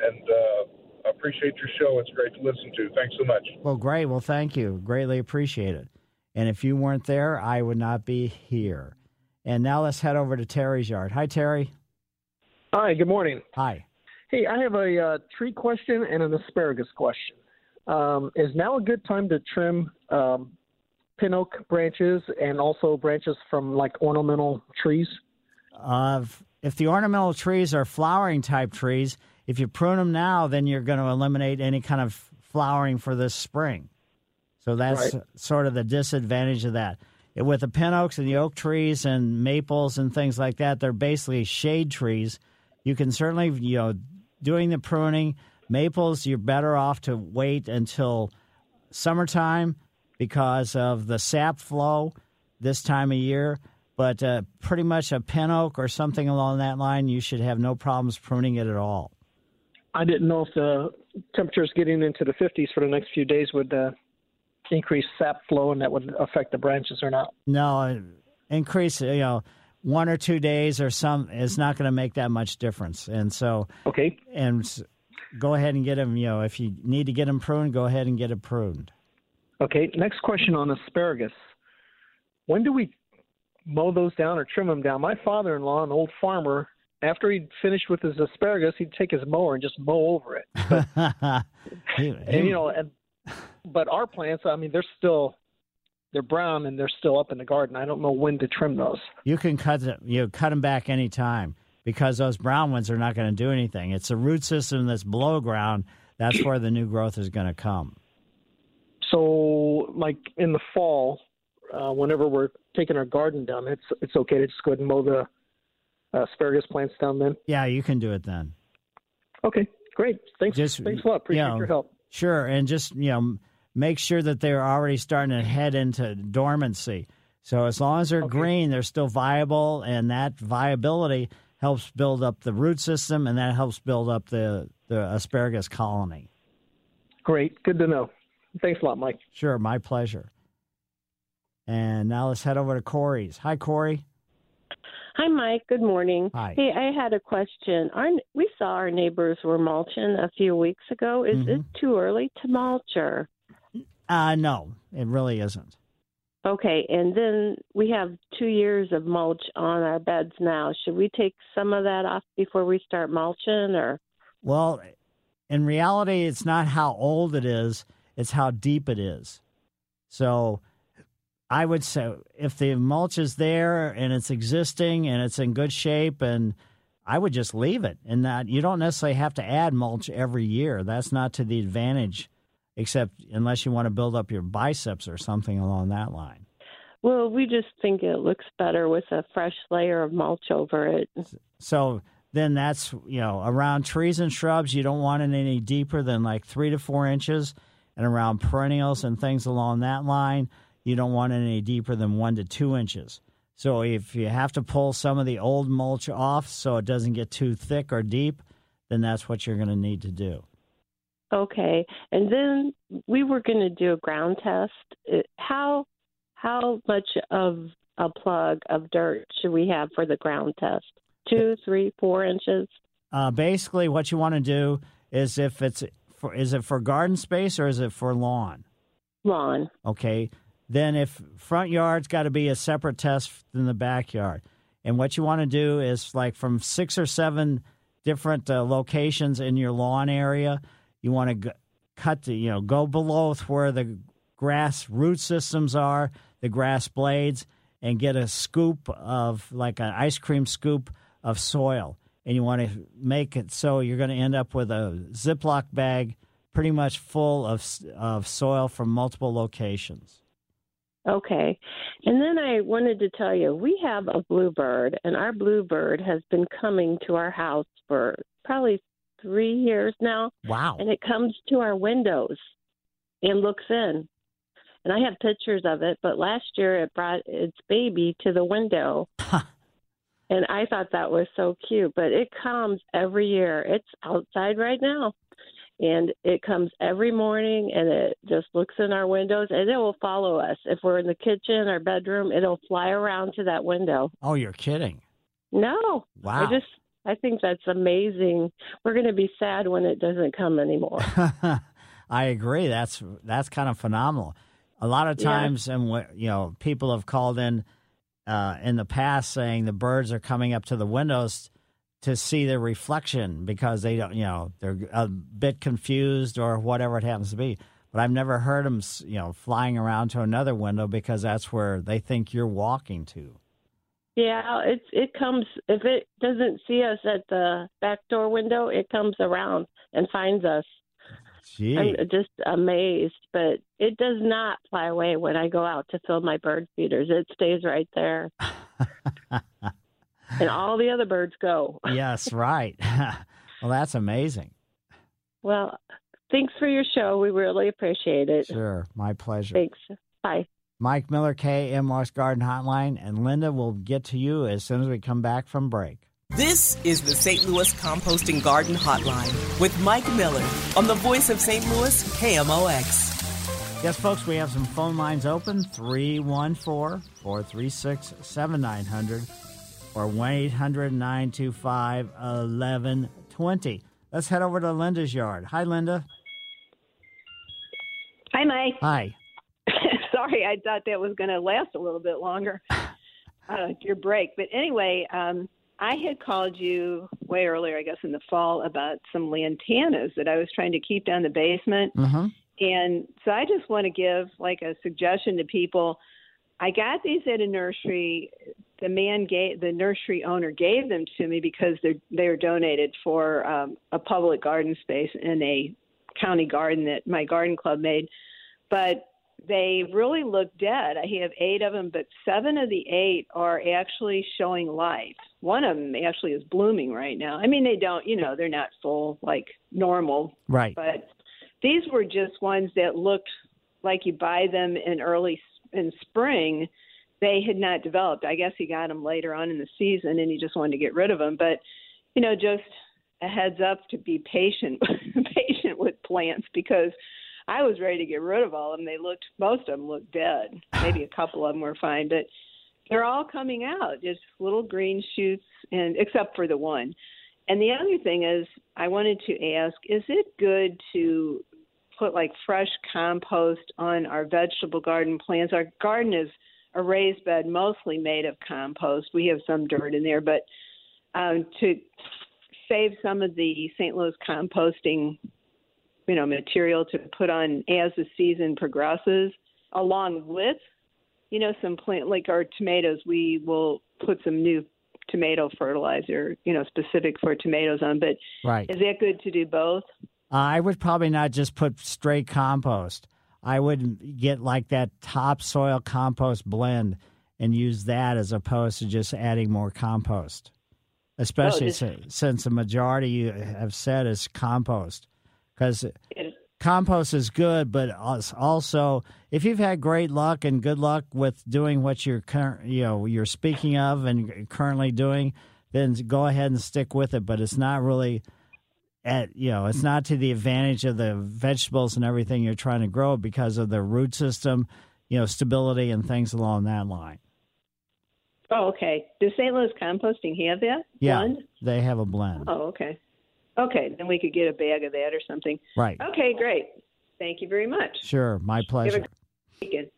and uh, appreciate your show. It's great to listen to. Thanks so much. Well, great. Well, thank you. Greatly appreciate it. And if you weren't there, I would not be here. And now let's head over to Terry's yard. Hi, Terry. Hi, good morning. Hi. Hey, I have a uh, tree question and an asparagus question. Um, is now a good time to trim um, pin oak branches and also branches from like ornamental trees? Uh, if the ornamental trees are flowering type trees, if you prune them now, then you're going to eliminate any kind of flowering for this spring. So that's right. sort of the disadvantage of that. With the pin oaks and the oak trees and maples and things like that, they're basically shade trees. You can certainly, you know, doing the pruning, maples, you're better off to wait until summertime because of the sap flow this time of year. But uh, pretty much a pin oak or something along that line, you should have no problems pruning it at all. I didn't know if the temperatures getting into the 50s for the next few days would uh, increase sap flow and that would affect the branches or not. No, increase, you know, one or two days or some is not going to make that much difference. And so, okay. And go ahead and get them, you know, if you need to get them pruned, go ahead and get it pruned. Okay. Next question on asparagus. When do we mow those down or trim them down? My father in law, an old farmer, after he'd finished with his asparagus, he'd take his mower and just mow over it. But, and, you know, and but our plants, I mean, they're still they're brown and they're still up in the garden. I don't know when to trim those. You can cut it, you cut them back anytime because those brown ones are not going to do anything. It's the root system that's below ground. That's where the new growth is going to come. So, like in the fall, uh, whenever we're taking our garden down, it's it's okay to just go ahead and mow the uh, asparagus plants down then? Yeah, you can do it then. Okay, great. Thanks. Just, thanks a lot. Appreciate you know, your help. Sure, and just you know, make sure that they're already starting to head into dormancy. So as long as they're okay. green, they're still viable, and that viability helps build up the root system, and that helps build up the the asparagus colony. Great, good to know. Thanks a lot, Mike. Sure, my pleasure. And now let's head over to Corey's. Hi, Corey. Hi, Mike. Good morning. Hi. Hey, I had a question. Our, we saw our neighbors were mulching a few weeks ago. Is Mm-hmm. it too early to mulch or? Uh, no, it really isn't. Okay, and then we have two years of mulch on our beds now. Should we take some of that off before we start mulching, or? Well, in reality, it's not how old it is, it's how deep it is. So I would say if the mulch is there and it's existing and it's in good shape, and I would just leave it. And that you don't necessarily have to add mulch every year. That's not to the advantage, except unless you want to build up your biceps or something along that line. Well, we just think it looks better with a fresh layer of mulch over it. So then that's, you know, around trees and shrubs, you don't want it any deeper than like three to four inches. And around perennials and things along that line, you don't want it any deeper than one to two inches. So if you have to pull some of the old mulch off so it doesn't get too thick or deep, then that's what you're going to need to do. Okay, and then we were going to do a ground test. How how much of a plug of dirt should we have for the ground test? Two, three, four inches. Uh, basically, what you want to do is if it's for, is it for garden space or is it for lawn? Lawn. Okay. Then if front yard's got to be a separate test than the backyard. And what you want to do is like from six or seven different uh, locations in your lawn area, you want to g- cut the, you know, go below where the grass root systems are, the grass blades, and get a scoop of like an ice cream scoop of soil. And you want to make it so you're going to end up with a Ziploc bag pretty much full of, of soil from multiple locations. Okay. And then I wanted to tell you we have a bluebird, and our bluebird has been coming to our house for probably three years now. Wow. And it comes to our windows and looks in. And I have pictures of it, but last year it brought its baby to the window. and I thought that was so cute, but it comes every year. It's outside right now. And it comes every morning and it just looks in our windows and it will follow us. If we're in the kitchen or bedroom, it'll fly around to that window. Oh, you're kidding. No. Wow. I just I think that's amazing. We're going to be sad when it doesn't come anymore. I agree. That's that's kind of phenomenal. A lot of Yeah. times, and what you know, people have called in uh, in the past saying the birds are coming up to the windows to see their reflection because they don't, you know, they're a bit confused or whatever it happens to be. But I've never heard them, you know, flying around to another window because that's where they think you're walking to. Yeah, it's it comes if it doesn't see us at the back door window, it comes around and finds us. Gee. I'm just amazed, but it does not fly away when I go out to fill my bird feeders. It stays right there. and all the other birds go. yes, right. well, that's amazing. Well, thanks for your show. We really appreciate it. Sure, my pleasure. Thanks. Bye. Mike Miller, KMOX Garden Hotline, and Linda will get to you as soon as we come back from break. This is the St. Louis Composting Garden Hotline with Mike Miller on the voice of St. Louis, KMOX. Yes, folks, we have some phone lines open 314 436 7900 or 1 800 925 1120. Let's head over to Linda's yard. Hi, Linda. Hi, Mike. Hi. Sorry, I thought that was going to last a little bit longer, uh, your break. But anyway, um, I had called you way earlier, I guess, in the fall about some lantanas that I was trying to keep down the basement. Mm-hmm. And so I just want to give like a suggestion to people. I got these at a nursery. The man gave the nursery owner gave them to me because they're they were donated for um, a public garden space in a county garden that my garden club made. But they really look dead. I have eight of them, but seven of the eight are actually showing life. One of them actually is blooming right now. I mean, they don't, you know, they're not full like normal, Right. but these were just ones that looked like you buy them in early in spring. They had not developed. I guess he got them later on in the season, and he just wanted to get rid of them. But you know, just a heads up to be patient, patient with plants because I was ready to get rid of all of them. They looked most of them looked dead. Maybe a couple of them were fine, but they're all coming out, just little green shoots, and except for the one. And the other thing is, I wanted to ask: Is it good to put like fresh compost on our vegetable garden plants? Our garden is a raised bed, mostly made of compost. We have some dirt in there, but um, to save some of the St. Louis composting, you know, material to put on as the season progresses, along with, you know, some plant like our tomatoes. We will put some new tomato fertilizer, you know, specific for tomatoes on. But Right. is that good to do both? Uh, I would probably not just put straight compost. I would get like that topsoil compost blend and use that as opposed to just adding more compost. Oh, Especially just- si- since the majority you have said is compost. Because compost is good, but also if you've had great luck and good luck with doing what you're cur- you know you're speaking of and currently doing, then go ahead and stick with it. But it's not really at you know it's not to the advantage of the vegetables and everything you're trying to grow because of the root system, you know, stability and things along that line. Oh, okay. Does St. Louis composting have that? Yeah, blend? they have a blend. Oh, okay. Okay, then we could get a bag of that or something. Right. Okay, great. Thank you very much. Sure, my pleasure. a great weekend.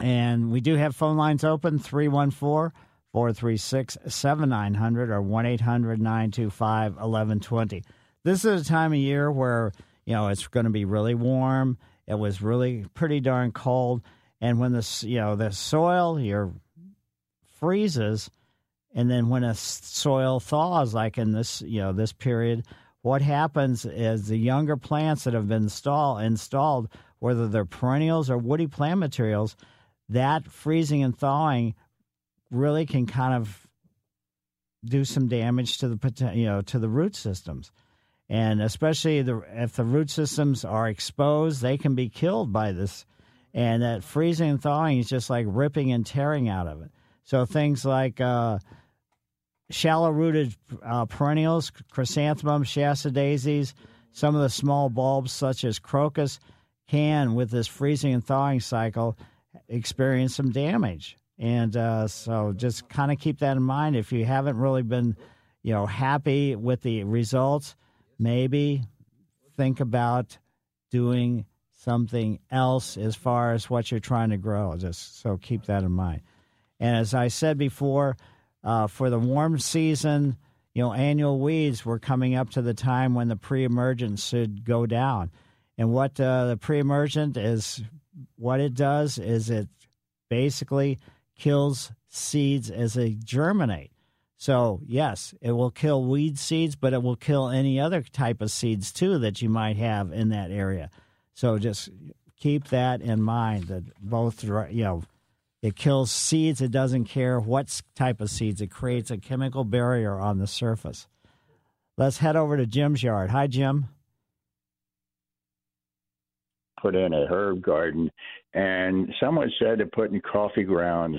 And we do have phone lines open 314 436 7900 or 1 800 925 1120. This is a time of year where, you know, it's going to be really warm. It was really pretty darn cold. And when the, you know, the soil here freezes, and then when a soil thaws, like in this, you know, this period, what happens is the younger plants that have been install, installed, whether they're perennials or woody plant materials, that freezing and thawing really can kind of do some damage to the you know to the root systems. And especially the if the root systems are exposed they can be killed by this. And that freezing and thawing is just like ripping and tearing out of it. So things like uh, shallow rooted uh, perennials chrysanthemums shasta daisies some of the small bulbs such as crocus can with this freezing and thawing cycle experience some damage. And uh, so just kind of keep that in mind. If you haven't really been, you know, happy with the results, maybe think about doing something else as far as what you're trying to grow. Just so keep that in mind. And as I said before, uh, for the warm season, you know, annual weeds, we're coming up to the time when the pre-emergent should go down. And what uh, the pre-emergent is, what it does is it basically kills seeds as they germinate. So yes, it will kill weed seeds, but it will kill any other type of seeds too that you might have in that area. So just keep that in mind that both, you know, it kills seeds. It doesn't care what type of seeds. It creates a chemical barrier on the surface. Let's head over to Jim's yard. Hi, Jim. put in a herb garden, and someone said that putting coffee grounds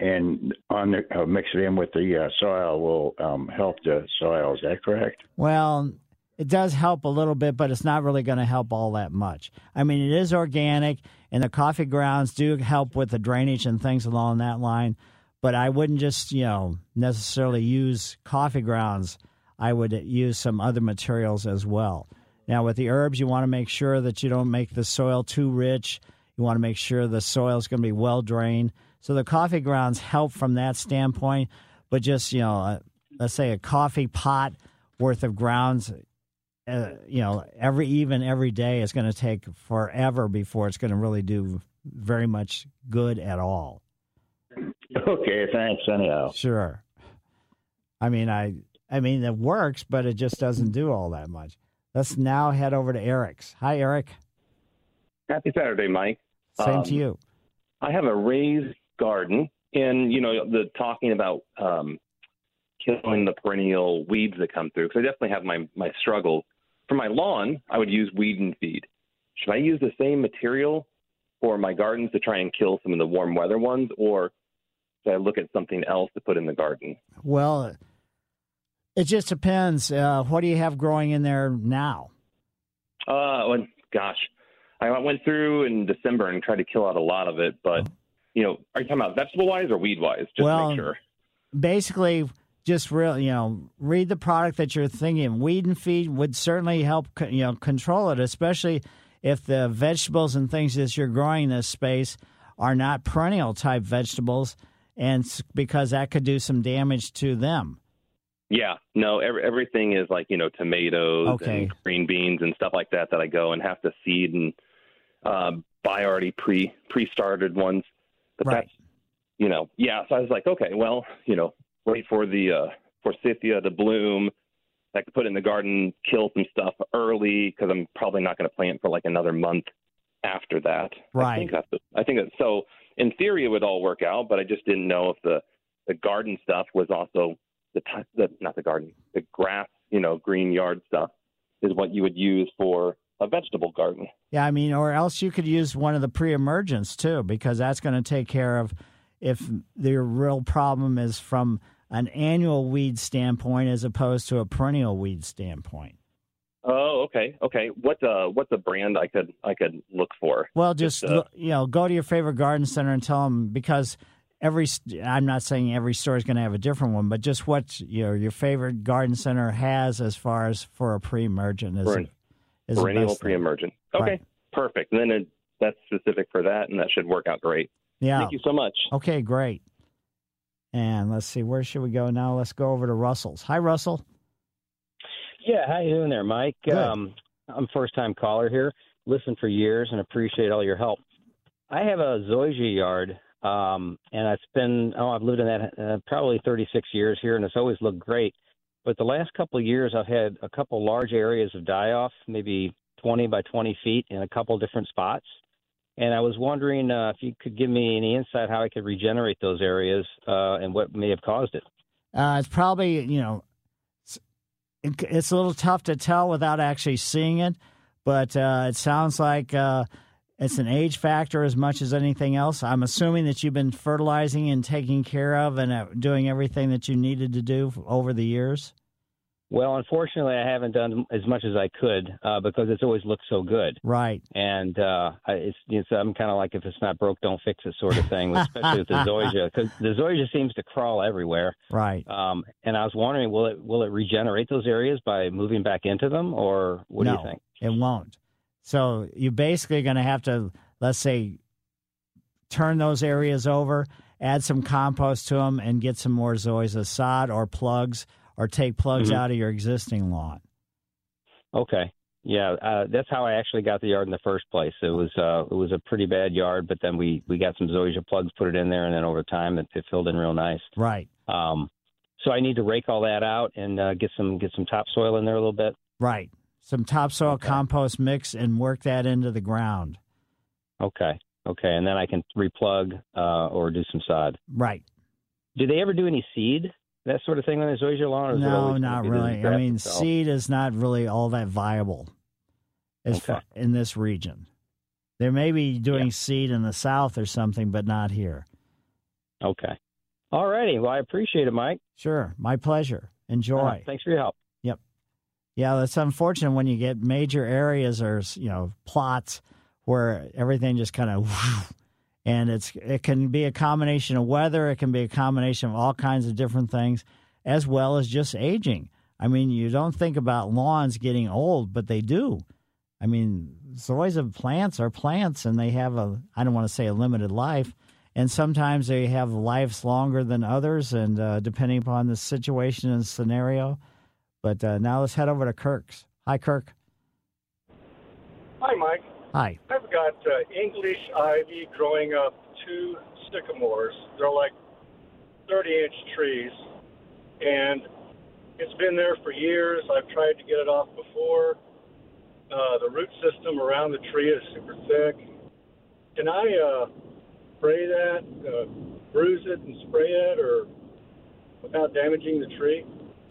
and on the, uh, mix it in with the uh, soil will um, help the soil. Is that correct? Well, it does help a little bit, but it's not really going to help all that much. I mean, it is organic, and the coffee grounds do help with the drainage and things along that line. But I wouldn't just, you know, necessarily use coffee grounds. I would use some other materials as well. Now, with the herbs, you want to make sure that you don't make the soil too rich. You want to make sure the soil is going to be well drained. So the coffee grounds help from that standpoint. But just, you know, uh, let's say a coffee pot worth of grounds uh, you know, every even every day is going to take forever before it's going to really do very much good at all. Okay, thanks. Anyhow, Sure. I mean, I I mean it works, but it just doesn't do all that much. Let's now head over to Eric's. Hi, Eric. Happy Saturday, Mike. Same Um, to you. I have a raised garden, and you know the talking about um, killing the perennial weeds that come through. Because I definitely have my my struggles. For my lawn, I would use weed and feed. Should I use the same material for my gardens to try and kill some of the warm weather ones, or should I look at something else to put in the garden? Well, it just depends. Uh, what do you have growing in there now? Uh, well, gosh, I went through in December and tried to kill out a lot of it, but you know, are you talking about vegetable wise or weed wise? Just well, to make sure. basically, just real, you know, read the product that you're thinking. Weed and feed would certainly help, you know, control it, especially if the vegetables and things that you're growing in this space are not perennial type vegetables, and because that could do some damage to them. Yeah, no, every, everything is like you know tomatoes Okay. and green beans and stuff like that that I go and have to seed and uh, buy already pre pre started ones. But Right. that's you know yeah. So I was like, okay, well you know wait for the uh, forsythia to bloom. I could put it in the garden, kill some stuff early because I'm probably not going to plant for like another month after that. I Right. think that's the, I think that so in theory it would all work out, but I just didn't know if the the garden stuff was also the, the not the garden, the grass, you know, green yard stuff is what you would use for a vegetable garden. Yeah, I mean, or else you could use one of the pre-emergents too, because that's going to take care of if the real problem is from an annual weed standpoint as opposed to a perennial weed standpoint. Oh, okay, okay. What uh, what's a brand I could I could look for? Well, just, uh, you know, go to your favorite garden center and tell them because every I'm not saying every store is going to have a different one, but just what you know your favorite garden center has as far as for a pre-emergent is, Peren- is perennial pre-emergent. Okay, Right. perfect. And then it, that's specific for that, and that should work out great. Yeah. Thank you so much. Okay, great. And let's see, where should we go now? Let's go over to Russell's. Hi, Russell. Yeah, how you doing there, Mike? Good. Um, I'm first time caller here. Listen for years and appreciate all your help. I have a zoysia yard, um, and it's been oh I've lived in that uh, probably 36 years here, and it's always looked great. But the last couple of years, I've had a couple large areas of die off, maybe 20 by 20 feet in a couple different spots. And I was wondering uh, if you could give me any insight how I could regenerate those areas uh, and what may have caused it. Uh, it's probably, you know, it's, it's a little tough to tell without actually seeing it, but uh, it sounds like uh, it's an age factor as much as anything else. I'm assuming that you've been fertilizing and taking care of and uh, doing everything that you needed to do over the years. Well, unfortunately, I haven't done as much as I could uh, because it's always looked so good. Right. And uh, I- it's, it's I'm kind of like if it's not broke, don't fix it sort of thing, especially with the zoysia because the zoysia seems to crawl everywhere. Right. Um, and I was wondering, will it will it regenerate those areas by moving back into them, or what no, do you think? It won't. So you're basically going to have to, let's say, turn those areas over, add some compost to them, and get some more zoysia sod or plugs, or take plugs Mhm. out of your existing lawn. Okay. Yeah, uh, that's how I actually got the yard in the first place. It was uh, it was a pretty bad yard, but then we we got some zoysia plugs, put it in there, and then over time it, it filled in real nice. Right. Um, so I need to rake all that out and uh, get some get some topsoil in there a little bit. Right. Some topsoil compost mix and work that into the ground. Okay. Okay, and then I can replug uh, or do some sod. Right. Do they ever do any seed, that sort of thing on zoysia lawn? Or is it No, not gonna be the really. I mean, itself? seed is not really all that viable as Okay. far, in this region. They may be doing seed in the south or something, but not here. Okay. All righty. Well, I appreciate it, Mike. Sure. My pleasure. Enjoy. Thanks for your help. Yep. Yeah, that's unfortunate when you get major areas or you know plots where everything just kind of and it's it can be a combination of weather, it can be a combination of all kinds of different things as well as just aging. I mean, you don't think about lawns getting old, but they do. I mean, zoysia plants are plants and they have a I don't want to say a limited life and sometimes they have lives longer than others and uh, depending upon the situation and scenario but uh, now let's head over to Kirk's. Hi, Kirk. Hi, Mike. Hi. I've got uh, English ivy growing up two sycamores. They're like 30 inch trees. And it's been there for years. I've tried to get it off before. Uh, the root system around the tree is super thick. Can I uh, spray that, uh, bruise it and spray it, or without damaging the tree?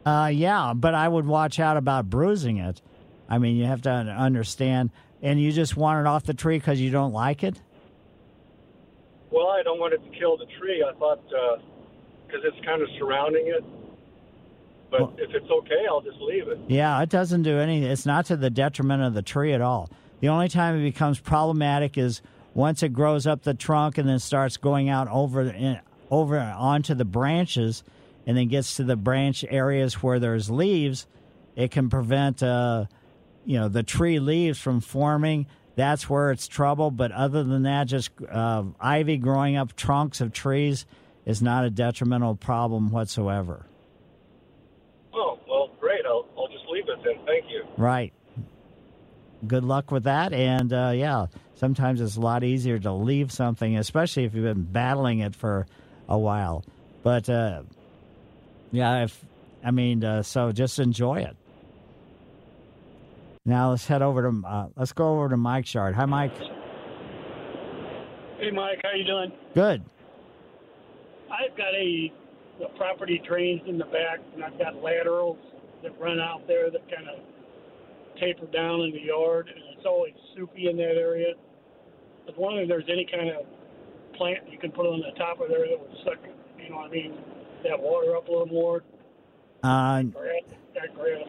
Uh, yeah, but I would watch out about bruising it. I mean, you have to understand. And you just want it off the tree because you don't like it? Well, I don't want it to kill the tree. I thought because it's kind of surrounding it. But if it's okay, I'll just leave it. Yeah, it doesn't do anything. It's not to the detriment of the tree at all. The only time it becomes problematic is once it grows up the trunk and then starts going out over in, over onto the branches, and then gets to the branch areas where there's leaves, it can prevent uh, you know the tree leaves from forming. That's where it's trouble. But other than that, just uh, ivy growing up trunks of trees is not a detrimental problem whatsoever. Oh, well, great. I'll, I'll just leave it then. Thank you. Right. Good luck with that. And uh, yeah, sometimes it's a lot easier to leave something, especially if you've been battling it for a while. But uh, yeah, if I mean, uh, so just enjoy it. Now let's head over to uh, let's go over to Mike's yard. Hi, Mike. Hey, Mike, how you doing? Good. I've got a, a property drains in the back, and I've got laterals that run out there that kind of taper down in the yard, and it's always soupy in that area. I was wondering if there's any kind of plant you can put on the top of there that would suck, you know what I mean, that water up a little more. Uh, Grass, that grass.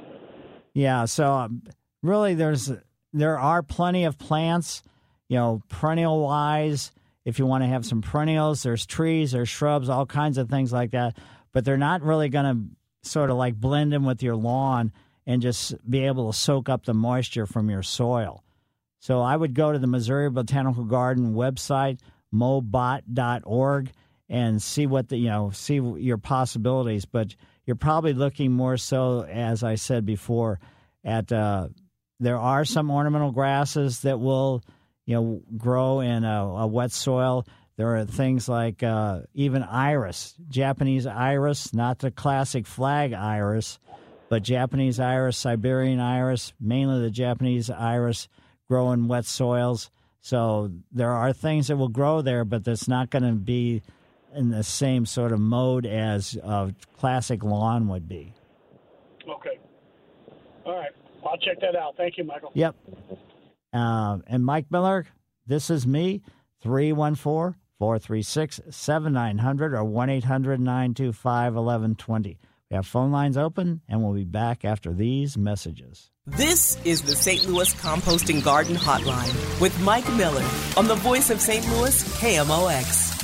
Yeah, so um, really, there's there are plenty of plants, you know, perennial wise. If you want to have some perennials, there's trees, there's shrubs, all kinds of things like that. But they're not really going to sort of like blend in with your lawn and just be able to soak up the moisture from your soil. So I would go to the Missouri Botanical Garden website, mobot.org, and see what the you know see your possibilities. But you're probably looking more so, as I said before, at uh, there are some ornamental grasses that will you know grow in a, a wet soil. There are things like uh, even iris, Japanese iris, not the classic flag iris, but Japanese iris, Siberian iris, mainly the Japanese iris, grow in wet soils. So there are things that will grow there, but that's not going to be in the same sort of mode as a classic lawn would be. Okay. All right. I'll check that out. Thank you, Michael. Yep. Uh, and Mike Miller, this is me, 314 436 7900 or 1 800 925 1120. We have phone lines open, and we'll be back after these messages. This is the St. Louis Composting Garden Hotline with Mike Miller on the voice of St. Louis, KMOX.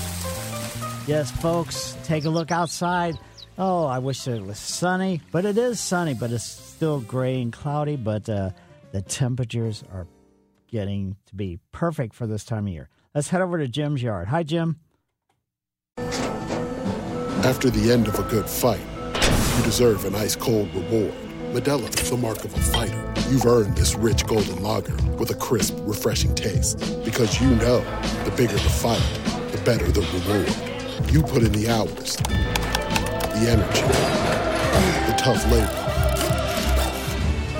Yes, folks, take a look outside. Oh, I wish it was sunny, but it is sunny, but it's still gray and cloudy. But uh, the temperatures are getting to be perfect for this time of year. Let's head over to Jim's yard. Hi, Jim. After the end of a good fight, you deserve an ice cold reward. Modelo is the mark of a fighter. You've earned this rich golden lager with a crisp, refreshing taste. Because you know the bigger the fight, the better the reward. You put in the hours, the energy, the tough labor.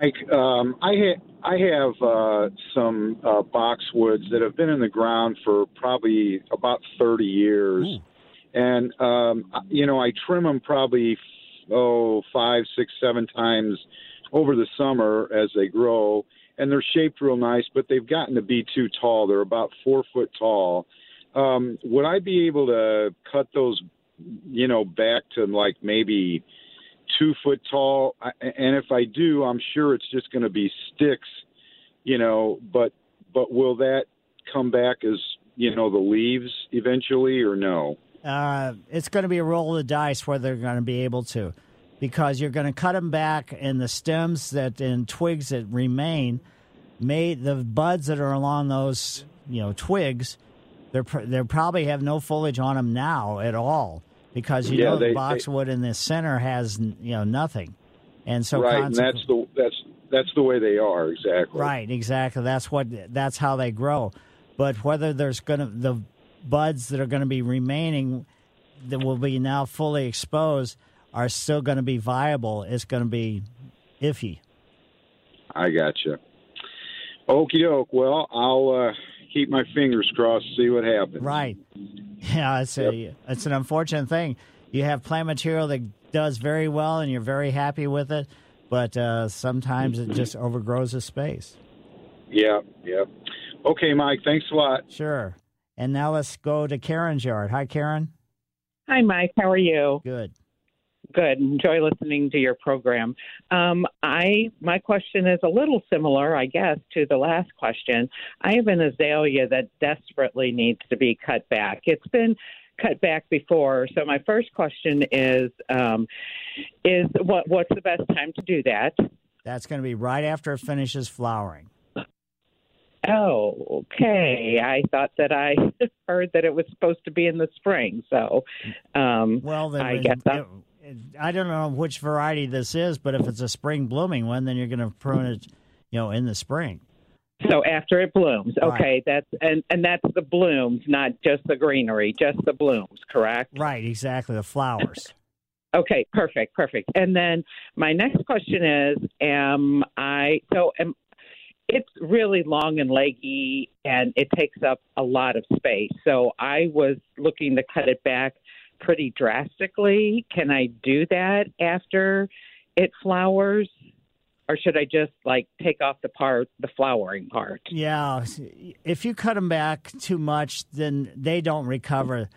Mike, um, I ha- I have uh, some uh, boxwoods that have been in the ground for probably about 30 years, and um, you know I trim them probably oh five, six, seven times over the summer as they grow, and they're shaped real nice, but they've gotten to be too tall. They're about four foot tall. Um, would I be able to cut those, you know, back to like maybe two foot tall. And if I do, I'm sure it's just going to be sticks, you know. But but will that come back as you know the leaves eventually, or no? Uh, it's going to be a roll of the dice whether they're going to be able to, because you're going to cut them back, and the stems that and twigs that remain, may the buds that are along those you know twigs, they're they probably have no foliage on them now at all because you Yeah, know they- the they- boxwood in the center has you know nothing, and so right, and that's the that's that's the way they are exactly. Right, exactly. That's what that's how they grow. But whether there's going to the buds that are going to be remaining that will be now fully exposed, are still going to be viable, it's going to be iffy. I gotcha. Okie doke. Well, I'll uh, keep my fingers crossed, see what happens. Right. Yeah, it's a it's an unfortunate thing. You have plant material that does very well, and you're very happy with it, but uh, sometimes it just overgrows the space. Yeah, yeah. Okay, Mike. Thanks a lot. Sure. And now let's go to Karen's yard. Hi, Karen. Hi, Mike. How are you? Good. Good. Enjoy listening to your program. Um, I my question is a little similar, I guess, to the last question. I have an azalea that desperately needs to be cut back. It's been cut back before, so my first question is: um, is what what's the best time to do that? That's going to be right after it finishes flowering. Oh, okay. I thought that I heard that it was supposed to be in the spring. So, um, well, then I guess that, it- I don't know which variety this is, but if it's a spring blooming one, then you're going to prune it, you know, in the spring. so after it blooms. Right. Okay, that's and and that's the blooms, not just the greenery, just the blooms, correct? Right, exactly. The flowers. Okay, perfect, perfect. And then my next question is, am I so am it's really long and leggy and it takes up a lot of space. So I was looking to cut it back pretty drastically. Can I do that after it flowers? Or should I just like take off the part, the flowering part? Yeah, if you cut them back too much, then they don't recover.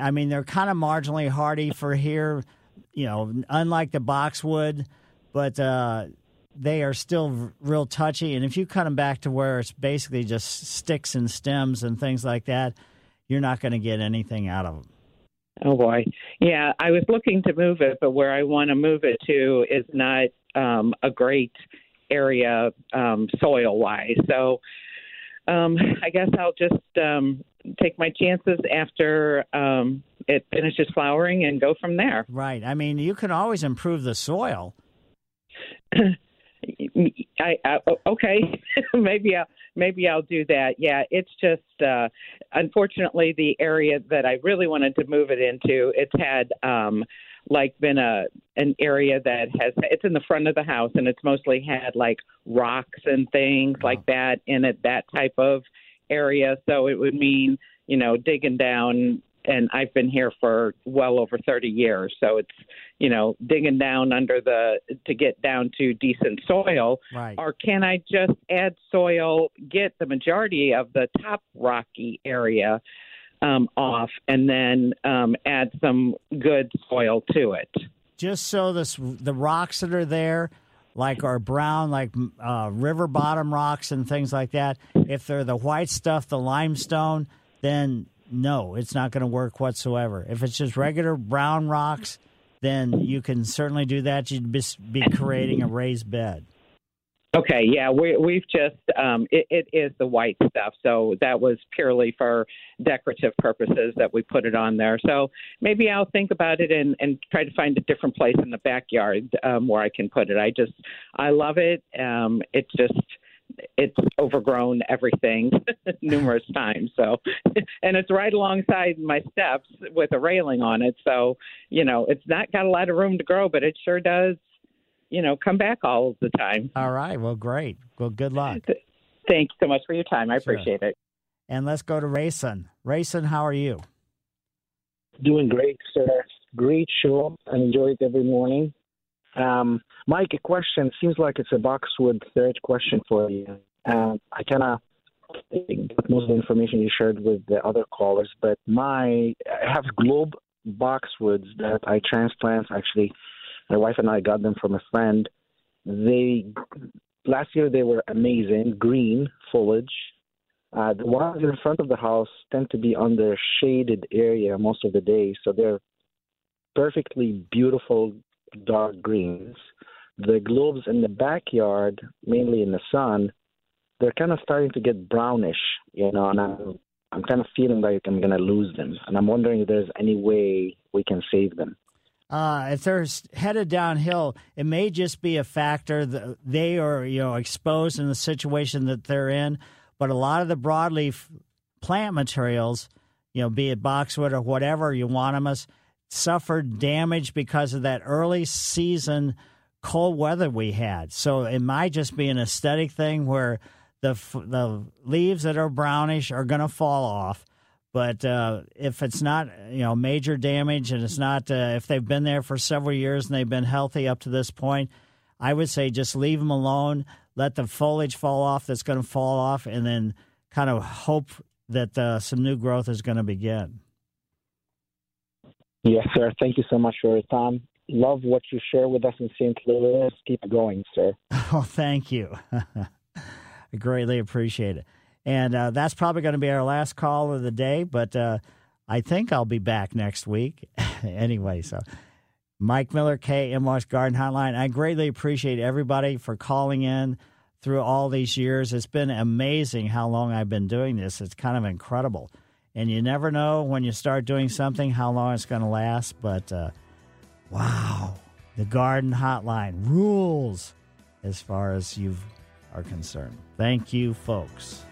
I mean, they're kind of marginally hardy for here, you know, unlike the boxwood, but uh, they are still real touchy. And if you cut them back to where it's basically just sticks and stems and things like that, you're not going to get anything out of them. Oh boy. Yeah, I was looking to move it, but where I want to move it to is not um, a great area um, soil wise. So um, I guess I'll just um, take my chances after um, it finishes flowering and go from there. Right. I mean, you can always improve the soil. I, I okay, maybe I'll maybe I'll do that. Yeah, it's just uh, unfortunately the area that I really wanted to move it into. It's had um, like been a an area that has it's in the front of the house and it's mostly had like rocks and things like that in it. That type of area. So it would mean you know digging down. And I've been here for well over 30 years, so it's you know digging down under the to get down to decent soil Right. or can I just add soil, get the majority of the top rocky area um, off, and then um, add some good soil to it? just so this the rocks that are there like are brown like uh, river bottom rocks and things like that if they're the white stuff the limestone then no it's not going to work whatsoever if it's just regular brown rocks then you can certainly do that you'd be, creating a raised bed Okay, yeah, we, we've just um, it, it is the white stuff, so that was purely for decorative purposes that we put it on there. So maybe I'll think about it and, and try to find a different place in the backyard um, where I can put it. I just I love it. Um, it's just it's overgrown everything numerous times. So, and it's right alongside my steps with a railing on it. So, you know, it's not got a lot of room to grow, but it sure does, you know, come back all the time. all right well great well good luck Thank you so much for your time. I Sure. appreciate it. and let's go to rayson rayson how are you Doing great, sir. Great show. I enjoy it every morning. Um, Mike, a question. Seems like it's a boxwood third question for you. Um, I kind of got most of the information you shared with the other callers, but my I have globe boxwoods that I transplant. Actually, my wife and I got them from a friend. They last year they were amazing, green foliage. Uh, the ones in front of the house tend to be under shaded area most of the day, so they're perfectly beautiful dark greens. The globes in the backyard, mainly in the sun, they're kind of starting to get brownish, you know, and I'm I'm kind of feeling like I'm gonna lose them, and I'm wondering if there's any way we can save them. Uh, if they're headed downhill, it may just be a factor that they are, you know, exposed in the situation that they're in. But a lot of the broadleaf plant materials, you know, be it boxwood or whatever you want them as, suffered damage because of that early season cold weather we had. So it might just be an aesthetic thing where the the leaves that are brownish are going to fall off. But uh, if it's not, you know, major damage, and it's not, uh, if they've been there for several years and they've been healthy up to this point, I would say just leave them alone. Let the foliage fall off that's going to fall off, and then kind of hope that uh, some new growth is going to begin. Yes, sir. Thank you so much for your time. Love what you share with us in St. Louis. Keep going, sir. Oh, thank you. I greatly appreciate it. And uh, that's probably going to be our last call of the day, but uh, I think I'll be back next week. anyway, so Mike Miller, KMOX Garden Hotline. I greatly appreciate everybody for calling in through all these years. It's been amazing how long I've been doing this. It's kind of incredible. And you never know when you start doing something how long it's going to last. But uh, wow, the Garden Hotline rules as far as you are concerned. Thank you, folks.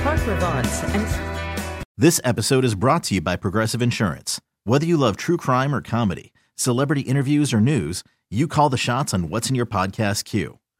Clark Revance and This episode is brought to you by Progressive Insurance. Whether you love true crime or comedy, celebrity interviews or news, you call the shots on what's in your podcast queue.